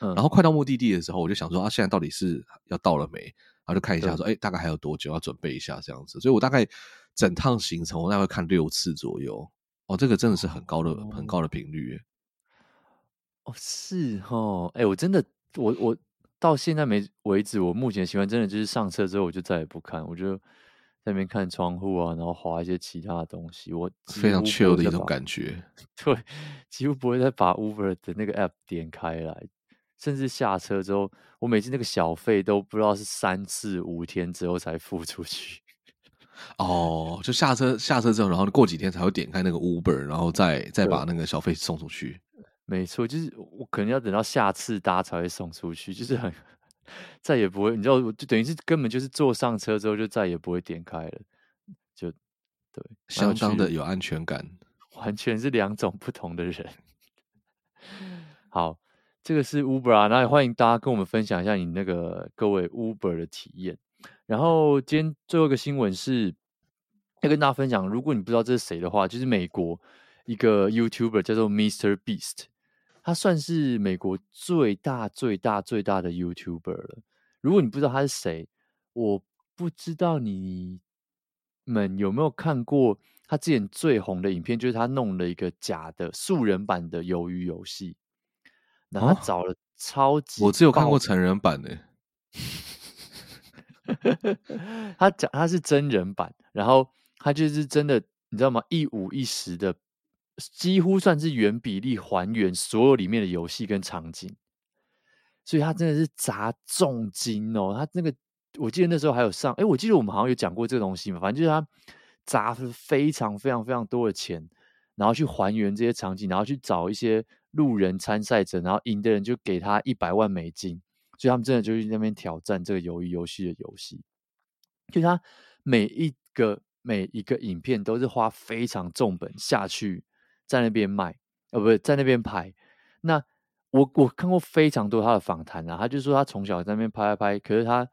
嗯、然后快到目的地的时候，我就想说啊，现在到底是要到了没？然后就看一下说，哎、嗯，大概还有多久？要准备一下这样子。所以我大概整趟行程我大概会看六次左右。哦，这个真的是很高的、哦、很高的频率。哦，是哦，哎，我真的，我我到现在没为止，我目前习惯真的就是上车之后我就再也不看，我就。在那边看窗户啊，然后划一些其他的东西，我非常 chill 的一种感觉。对，几乎不会再把 Uber 的那个 app 点开来，甚至下车之后，我每次那个小费都不知道是三次五天之后才付出去。哦，就下车下车之后，然后过几天才会点开那个 Uber，然后再再把那个小费送出去。没错，就是我可能要等到下次搭才会送出去，就是很。再也不会，你知道，就等于是根本就是坐上车之后就再也不会点开了，就对，相当的有安全感，完全是两种不同的人。好，这个是 Uber 啊，那也欢迎大家跟我们分享一下你那个各位 Uber 的体验。然后今天最后一个新闻是要跟大家分享，如果你不知道这是谁的话，就是美国一个 YouTuber 叫做 Mr. Beast。他算是美国最大最大最大的 YouTuber 了。如果你不知道他是谁，我不知道你们有没有看过他之前最红的影片，就是他弄了一个假的素人版的鱿鱼游戏，然后他找了超级、哦，我只有看过成人版的。他讲他是真人版，然后他就是真的，你知道吗？一五一十的，几乎算是原比例还原所有里面的游戏跟场景，所以他真的是砸重金哦。他那个我记得那时候还有上，哎，我记得我们好像有讲过这个东西嘛。反正就是他砸非常非常非常多的钱，然后去还原这些场景，然后去找一些路人参赛者，然后赢的人就给他一百万美金。所以他们真的就去那边挑战这个鱿鱼游戏的游戏，就他每一个每一个影片都是花非常重本下去在那边卖，呃，不是在那边拍。那我我看过非常多他的访谈啊，他就说他从小在那边拍拍拍，可是他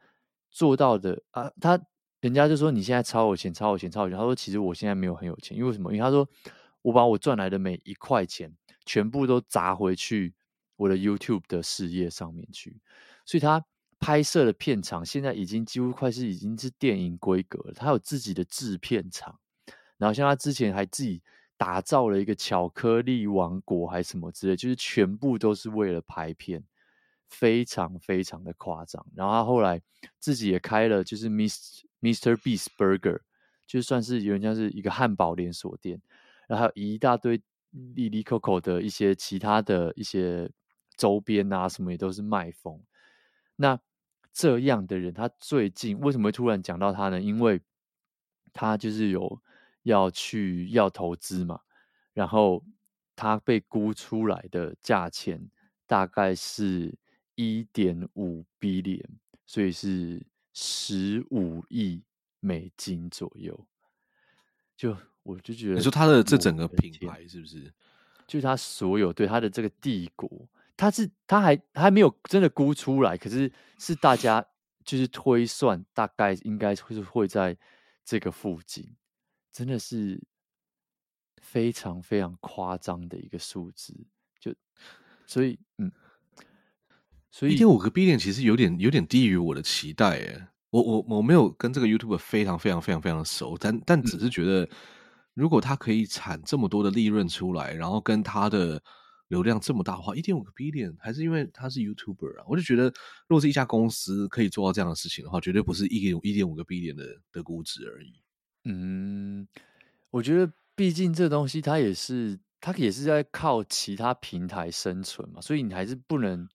做到的啊，他人家就说你现在超有钱，超有钱，超有钱。他说其实我现在没有很有钱，因为什么？因为他说我把我赚来的每一块钱全部都砸回去我的 YouTube 的事业上面去。所以他拍摄的片场现在已经几乎快是已经是电影规格了。他有自己的制片厂，然后像他之前还自己打造了一个巧克力王国还是什么之类，就是全部都是为了拍片，非常非常的夸张。然后他后来自己也开了，就是 Mister Mister Beast Burger，就算是有人家是一个汉堡连锁店，然后一大堆利利口口的一些其他的一些周边啊什么也都是卖疯。那这样的人，他最近为什么会突然讲到他呢？因为他就是有要去要投资嘛，然后他被估出来的价钱大概是一点五 billion，所以是十五亿美金左右。就我就觉得，你说他的这整个品牌是不是？就是他所有对他的这个帝国。他是他还他还没有真的估出来，可是是大家就是推算，大概应该会是会在这个附近，真的是非常非常夸张的一个数字，就所以嗯，所以一点五个 billion 其实有点有点低于我的期待诶，我我我没有跟这个 YouTuber 非常非常非常非常熟，但但只是觉得如果他可以产这么多的利润出来，然后跟他的。流量这么大的话，一点五个 billion，还是因为他是 YouTuber 啊？我就觉得，如果是一家公司可以做到这样的事情的话，绝对不是一点一点五个 billion 的的估值而已。嗯，我觉得，毕竟这东西它也是，它也是在靠其他平台生存嘛，所以你还是不能，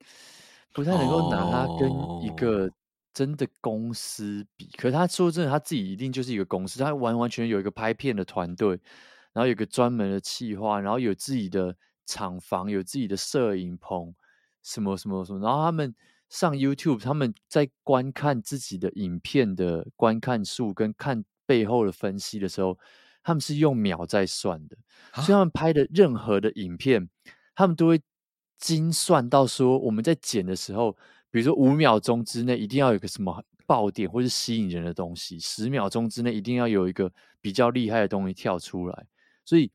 不太能够拿它跟一个真的公司比。哦、可是他说真的，他自己一定就是一个公司，他完完全有一个拍片的团队，然后有个专门的企划，然后有自己的。厂房有自己的摄影棚，什么什么什么，然后他们上 YouTube，他们在观看自己的影片的观看数跟看背后的分析的时候，他们是用秒在算的，所以他们拍的任何的影片，他们都会精算到说，我们在剪的时候，比如说五秒钟之内一定要有个什么爆点或是吸引人的东西，十秒钟之内一定要有一个比较厉害的东西跳出来，所以。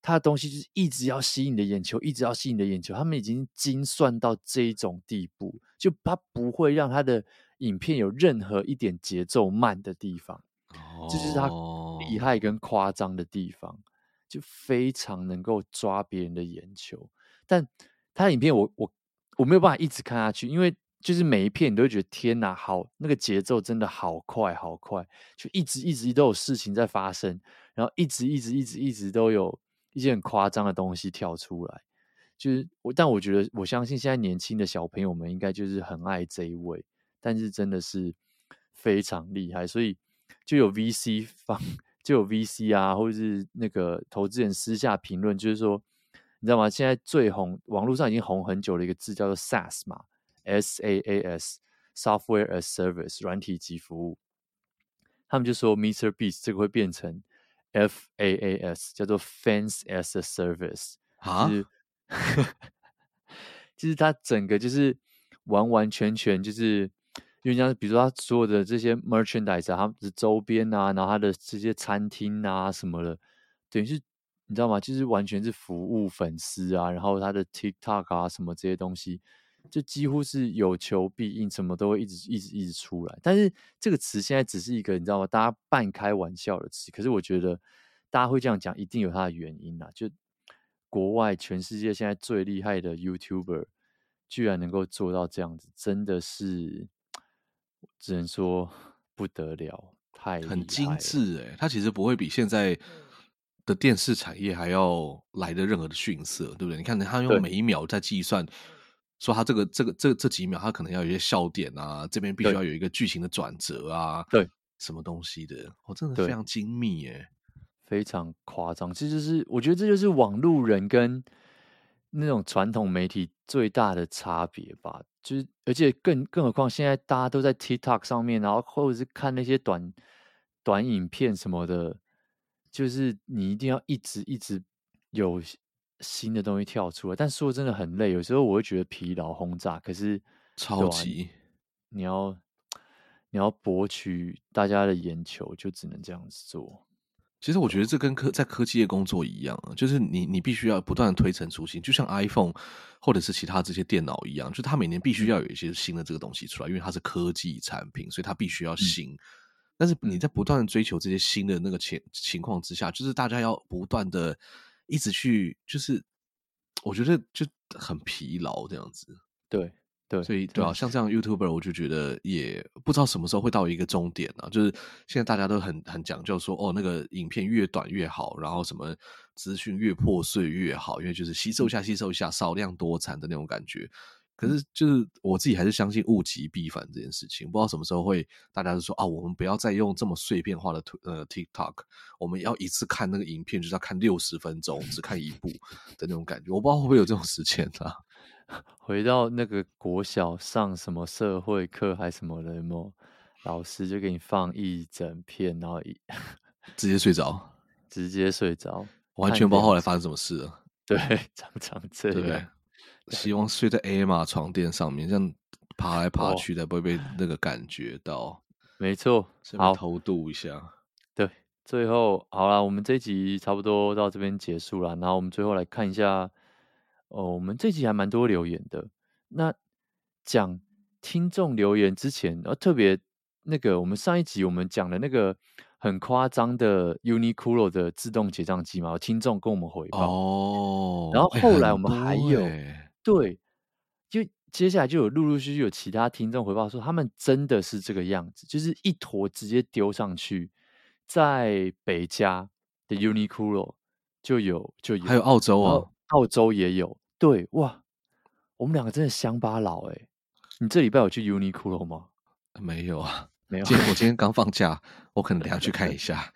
他的东西就是一直要吸引你的眼球，一直要吸引你的眼球。他们已经精算到这一种地步，就他不会让他的影片有任何一点节奏慢的地方。这就是他厉害跟夸张的地方，就非常能够抓别人的眼球。但他的影片我，我我我没有办法一直看下去，因为就是每一片你都会觉得天哪，好那个节奏真的好快好快，就一直一直都有事情在发生，然后一直一直一直一直都有。一些很夸张的东西跳出来，就是我，但我觉得，我相信现在年轻的小朋友们应该就是很爱这一位，但是真的是非常厉害，所以就有 VC 方，就有 VC 啊，或者是那个投资人私下评论，就是说，你知道吗？现在最红，网络上已经红很久的一个字叫做 SaaS 嘛，S A A S，Software as Service，软体即服务，他们就说 Mr. Beast 这个会变成。FaaS 叫做 Fans as a Service 啊，就是，就是它整个就是完完全全就是，因为像比如说他所有的这些 merchandise 啊，它的周边啊，然后他的这些餐厅啊什么的，等于是你知道吗？就是完全是服务粉丝啊，然后他的 TikTok 啊什么这些东西，就几乎是有求必应，什么都会一直一直一直出来。但是这个词现在只是一个你知道吗？大家半开玩笑的词，可是我觉得大家会这样讲，一定有它的原因啊。就国外全世界现在最厉害的 YouTuber，居然能够做到这样子，真的是只能说不得了，太很精致哎！它其实不会比现在的电视产业还要来的任何的逊色，对不对？你看他用每一秒在计算，说他这个这个这这几秒他可能要有一些笑点啊，这边必须要有一个剧情的转折啊，对，什么东西的，我、哦、真的非常精密耶。非常夸张，这就是我觉得这就是网路人跟那种传统媒体最大的差别吧。就是而且更更何况现在大家都在 TikTok 上面，然后或者是看那些短短影片什么的，就是你一定要一直一直有新的东西跳出来。但说真的很累，有时候我会觉得疲劳轰炸。可是超级，你要你要博取大家的眼球，就只能这样子做。其实我觉得这跟科在科技业工作一样，就是你你必须要不断的推陈出新，就像 iPhone 或者是其他这些电脑一样，就它每年必须要有一些新的这个东西出来，因为它是科技产品，所以它必须要新。嗯、但是你在不断的追求这些新的那个情情况之下，就是大家要不断的一直去，就是我觉得就很疲劳这样子。对。对，所以对啊，像这样 YouTuber，我就觉得也不知道什么时候会到一个终点啊。就是现在大家都很很讲究说，哦，那个影片越短越好，然后什么资讯越破碎越好，因为就是吸收一下，吸收一下，少量多产的那种感觉。可是就是我自己还是相信物极必反这件事情，不知道什么时候会大家就说啊，我们不要再用这么碎片化的呃 TikTok，我们要一次看那个影片就是要看六十分钟，只看一部的那种感觉。我不知道会不会有这种时间啊。回到那个国小上什么社会课还是什么的么，老师就给你放一整片，然后一直接睡着，直接睡着，完全不知道后来发生什么事了。对，常常这样。对，希望睡在 A 码床垫上面，这样爬来爬去的不会被那个感觉到。没错，好，偷渡一下。对，最后好了，我们这一集差不多到这边结束了，然后我们最后来看一下。哦，我们这集还蛮多留言的。那讲听众留言之前，呃，特别那个，我们上一集我们讲的那个很夸张的 Uniqlo 的自动结账机嘛，有听众跟我们回报。哦，然后后来我们还有，欸、对，就接下来就有陆陆续续有其他听众回报说，他们真的是这个样子，就是一坨直接丢上去，在北加的 Uniqlo 就有就有，还有澳洲啊。澳洲也有，对哇，我们两个真的乡巴佬哎！你这礼拜有去 Uniqlo 吗？没有啊，没有。今天我今天刚放假，我可能等下去看一下。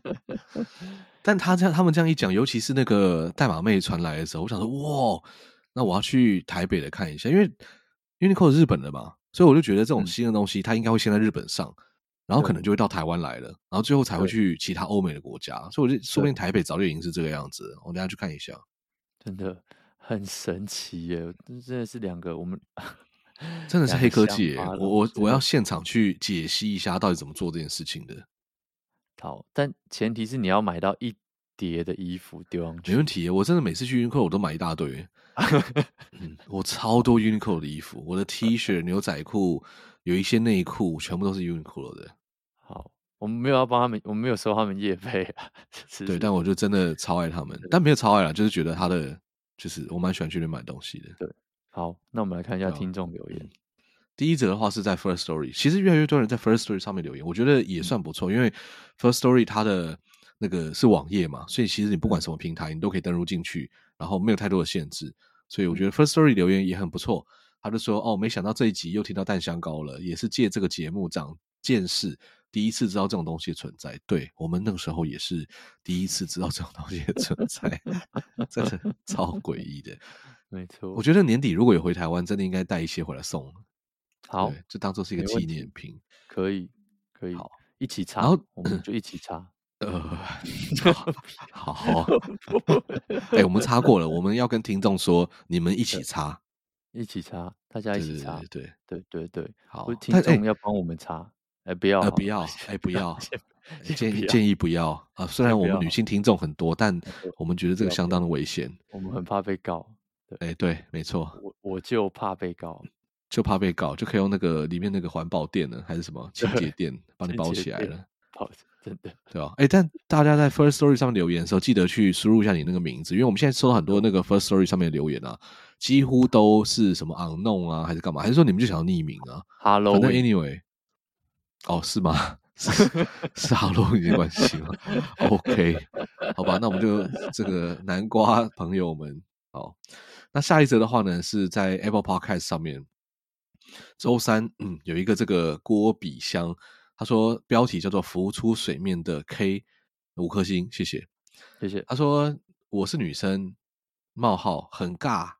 但他这样，他们这样一讲，尤其是那个代码妹传来的时候，我想说哇，那我要去台北的看一下，因为 Uniqlo 是日本的嘛，所以我就觉得这种新的东西，它应该会先在日本上，然后可能就会到台湾来了，然后最后才会去其他欧美的国家，所以我就说不定台北早就已经是这个样子。我等下去看一下，真的很神奇耶！真的是两个我们 真的是黑科技耶！我我我要现场去解析一下到底怎么做这件事情的。好，但前提是你要买到一叠的衣服丢上去，没问题。我真的每次去 Uniqlo 我都买一大堆，嗯，我超多 Uniqlo 的衣服，我的 T 恤、牛仔裤。有一些内裤全部都是 Uniqlo 的。好，我们没有要帮他们，我们没有收他们业费啊。对，但我就真的超爱他们，但没有超爱了，就是觉得他的，就是我蛮喜欢去那买东西的。对，好，那我们来看一下听众留言。嗯。第一则的话是在 First Story，其实越来越多人在 First Story 上面留言，我觉得也算不错，因为 First Story 它的那个是网页嘛，所以其实你不管什么平台，你都可以登录进去，然后没有太多的限制，所以我觉得 First Story 留言也很不错。他就说：“哦，没想到这一集又听到淡香膏了，也是借这个节目长见识，第一次知道这种东西的存在。对，我们那个时候也是第一次知道这种东西的存在，真的超诡异的。没错，我觉得年底如果有回台湾，真的应该带一些回来送。好，就当做是一个纪念品。可以，可以，好，一起擦，然后我们就一起 擦。呃，好，好，哎、欸，我们擦过了，我们要跟听众说，你们一起擦。”一起擦，大家一起擦，对对对对，好，听众要帮我们擦，哎、欸，不要，呃，不要，哎、欸，不要，建议建议不要啊！虽然我们女性听众很多，但我们觉得这个相当的危险。我们很怕被告。哎，对，没错。我我就怕被告，就怕被告，就可以用那个里面那个环保垫呢，还是什么清洁垫，帮你包起来了。好，真的，对吧？哎，但大家在 First Story 上面留言的时候，记得去输入一下你那个名字，因为我们现在收到很多那个 First Story 上面的留言啊，几乎都是什么 unknown 啊，还是干嘛？还是说你们就想要匿名啊？Hello，反正 Anyway，哦，是吗？是是 Hello 已经关系吗？OK，好吧，那我们就这个南瓜朋友们，好，那下一则的话呢，是在 Apple Podcast 上面，周三，嗯，有一个这个郭比香，他说标题叫做“浮出水面的 K”，五颗星，谢谢，谢谢。他说我是女生，冒号很尬，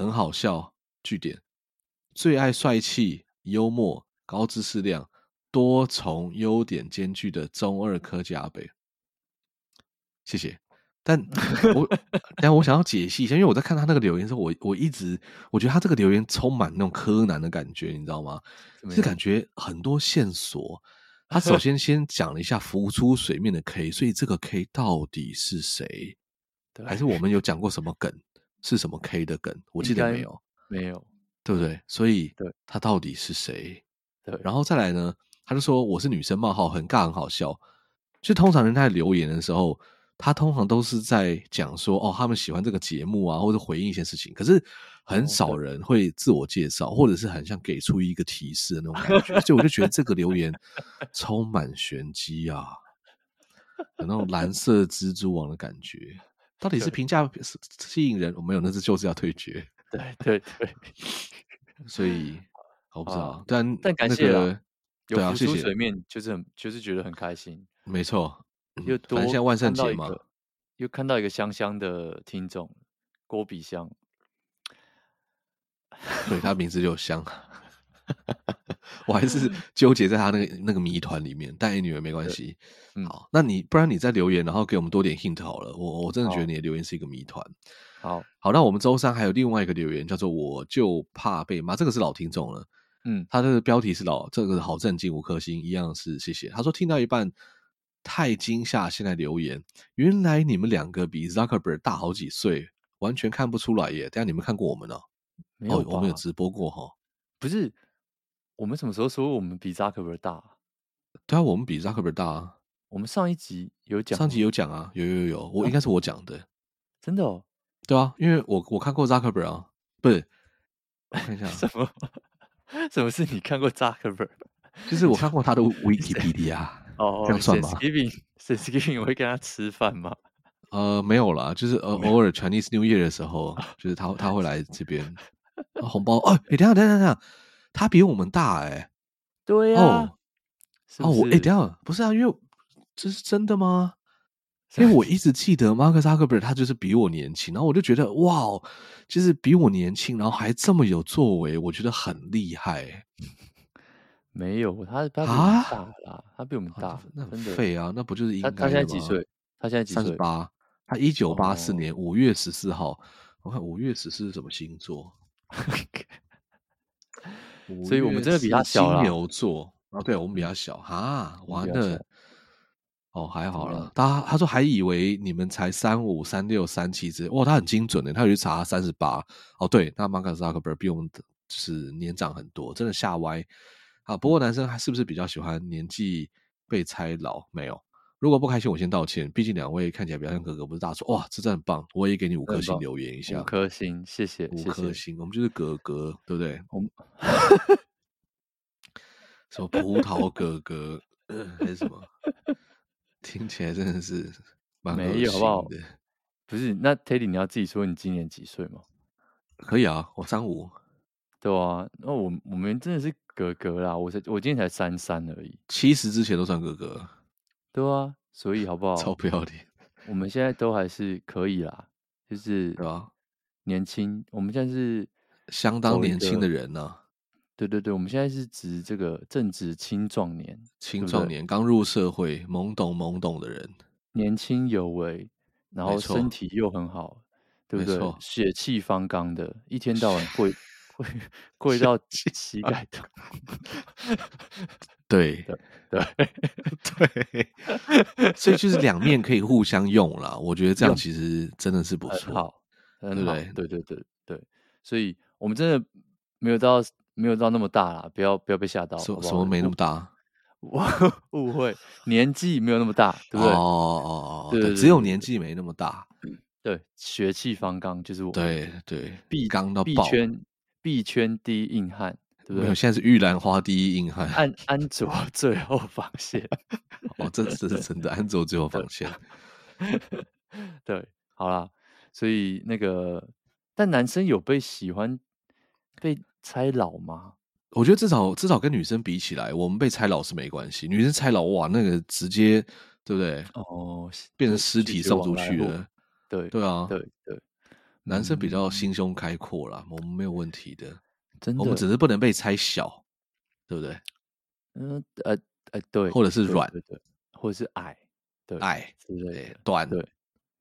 很好笑，句点，最爱帅气、幽默、高知识量。多重优点兼具的中二科技阿北，谢谢。但我但我想要解析一下，因为我在看他那个留言的时候，我我一直我觉得他这个留言充满那种柯南的感觉，你知道吗？是感觉很多线索。他首先先讲了一下浮出水面的 K，所以这个 K 到底是谁？还是我们有讲过什么梗？是什么 K 的梗？我记得没有，没有，对不对？所以，对，他到底是谁？对，然后再来呢？他就说我是女生冒号很尬很好笑，就通常人在留言的时候，他通常都是在讲说哦，他们喜欢这个节目啊，或者回应一些事情，可是很少人会自我介绍，或者是很像给出一个提示的那种感觉，所以我就觉得这个留言 充满玄机啊，有那种蓝色蜘蛛网的感觉，到底是评价吸引人？我没有，那是就是要退绝，对对对，所以我不知道，但但感谢了。有浮出水面，就是很就是觉得很开心。没错，又多现在万圣节嘛，又看到一个香香的听众郭比香，对他名字就香。我还是纠结在他那个那个谜团里面，但女儿没关系。好，那你不然你再留言，然后给我们多点 hint 好了。我我真的觉得你的留言是一个谜团。好好，那我们周三还有另外一个留言，叫做我就怕被骂，这个是老听众了。嗯，他这个标题是老这个好震惊五颗星一样是谢谢。他说听到一半太惊吓，现在留言，原来你们两个比 Zuckerberg 大好几岁，完全看不出来耶。等下你们看过我们呢？没有，我们有直播过哈。不是，我们什么时候说我们比 Zuckerberg 大？对啊，我们比 Zuckerberg 大啊。我们上一集有讲，上集有讲啊，有有有，我应该是我讲的，真的哦。对啊，因为我我看过 Zuckerberg 啊，不是，我看一下什么。什么是你看过 Zuckerberg？就是我看过他的 Wikipedia 哦，这样算吗？Thanksgiving，Thanksgiving 我会跟他吃饭吗？呃，没有啦，就是呃偶尔 Chinese New Year 的时候，就是他他会来这边 红包。哦，哎，等下等下等下，他比我们大哎。对呀。哦，哦，我哎，等下不是啊，因为这是真的吗？因为我一直记得 Mark Zuckerberg 他就是比我年轻，然后我就觉得哇，就是比我年轻，然后还这么有作为，我觉得很厉害。没有，他他比我们大啦，他比我们大，那很废啊，那不就是应该吗？他现在几岁？他现在几岁？三十八。他一九八四年五月十四号，我看五月十四是什么星座？所以我们真的比他小。金牛座啊，对，我们比较小啊，完了。哦，还好了。他他说还以为你们才三五、三六、三七之类，哇，他很精准的，他有去查三十八。哦，对，那马克扎克伯比我们是年长很多，真的吓歪。啊，不过男生还是不是比较喜欢年纪被猜老？没有。如果不开心，我先道歉。毕竟两位看起来比较像哥哥，不是大叔。哇，这真的很棒，我也给你五颗星留言一下。五颗星，谢谢，五颗星。我们就是哥哥，对不对？我们什么葡萄哥哥，还是什么？听起来真的是蛮没有好不好？不是，那 Teddy，你要自己说你今年几岁吗？可以啊，我三五。对啊，那我我们真的是哥哥啦。我才我今年才三三而已，七十之前都算哥哥。对啊，所以好不好？超不要脸。我们现在都还是可以啦，就是对啊，年轻。我们现在是相当年轻的人呢、啊。对对对，我们现在是指这个正值青壮年，青壮年刚入社会，懵懂懵懂的人，年轻有为，然后身体又很好，对不对？血气方刚的，一天到晚会会 贵到膝盖痛。对对对 对，所以就是两 面可以互相用啦。我觉得这样其实真的是不错，好，很好，对对对对对，所以我们真的没有到没有到那么大啦，不要不要被吓到，什什么没那么大？我误会，年纪没有那么大，对不对？哦哦哦，对，只有年纪没那么大。对，血气方刚就是我。对对，币刚到爆。币圈币圈第一硬汉，对不对？没有，现在是玉兰花第一硬汉。安安卓 最后防线。哦，这这是真的，安卓最后防线。对，好啦，所以那个，但男生有被喜欢被猜老吗？我觉得至少至少跟女生比起来，我们被猜老是没关系。女生猜老哇，那个直接对不对？哦，变成尸体送出去了。对对啊，对对，男生比较心胸开阔啦，我们没有问题的。真的，我们只是不能被猜小，对不对？嗯呃呃，对，或者是软，对对，或者是矮，对矮之类的，短，对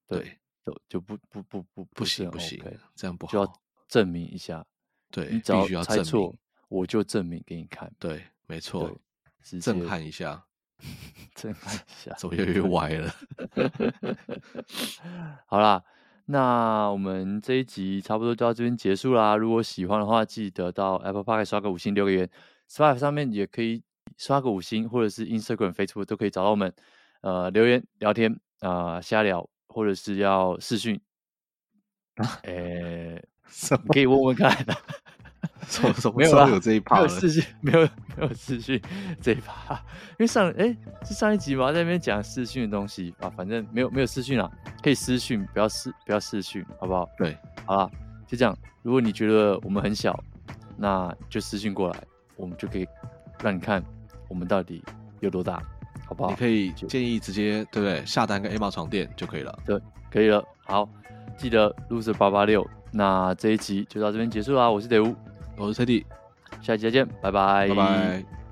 对，就就不不不不不行不行，这样不好，就要证明一下。对，你只要猜错。我就证明给你看，对，没错，震撼一下，震撼一下，怎么越来越歪了？好啦，那我们这一集差不多就到这边结束啦。如果喜欢的话，记得到 Apple Park 刷个五星，留个言，Spotify 上面也可以刷个五星，或者是 Instagram、Facebook 都可以找到我们。呃，留言聊天啊、呃，瞎聊，或者是要视讯，呃，可以问问看 的。什什么没有啊？有这一趴？没有视讯，没有没有视讯这一趴，因为上哎是上一集嘛，在那边讲视讯的东西啊，反正没有没有视讯啊，可以私讯，不要视不要视讯，好不好？对，好了，就这样。如果你觉得我们很小，那就私讯过来，我们就可以让你看我们到底有多大，好不好？你可以建议直接对不对？下单个 Emma 床垫就可以了。对，可以了。好，记得 Loser 八八六。那这一集就到这边结束啦，我是德乌。我是特地，下期再见，拜拜，拜拜。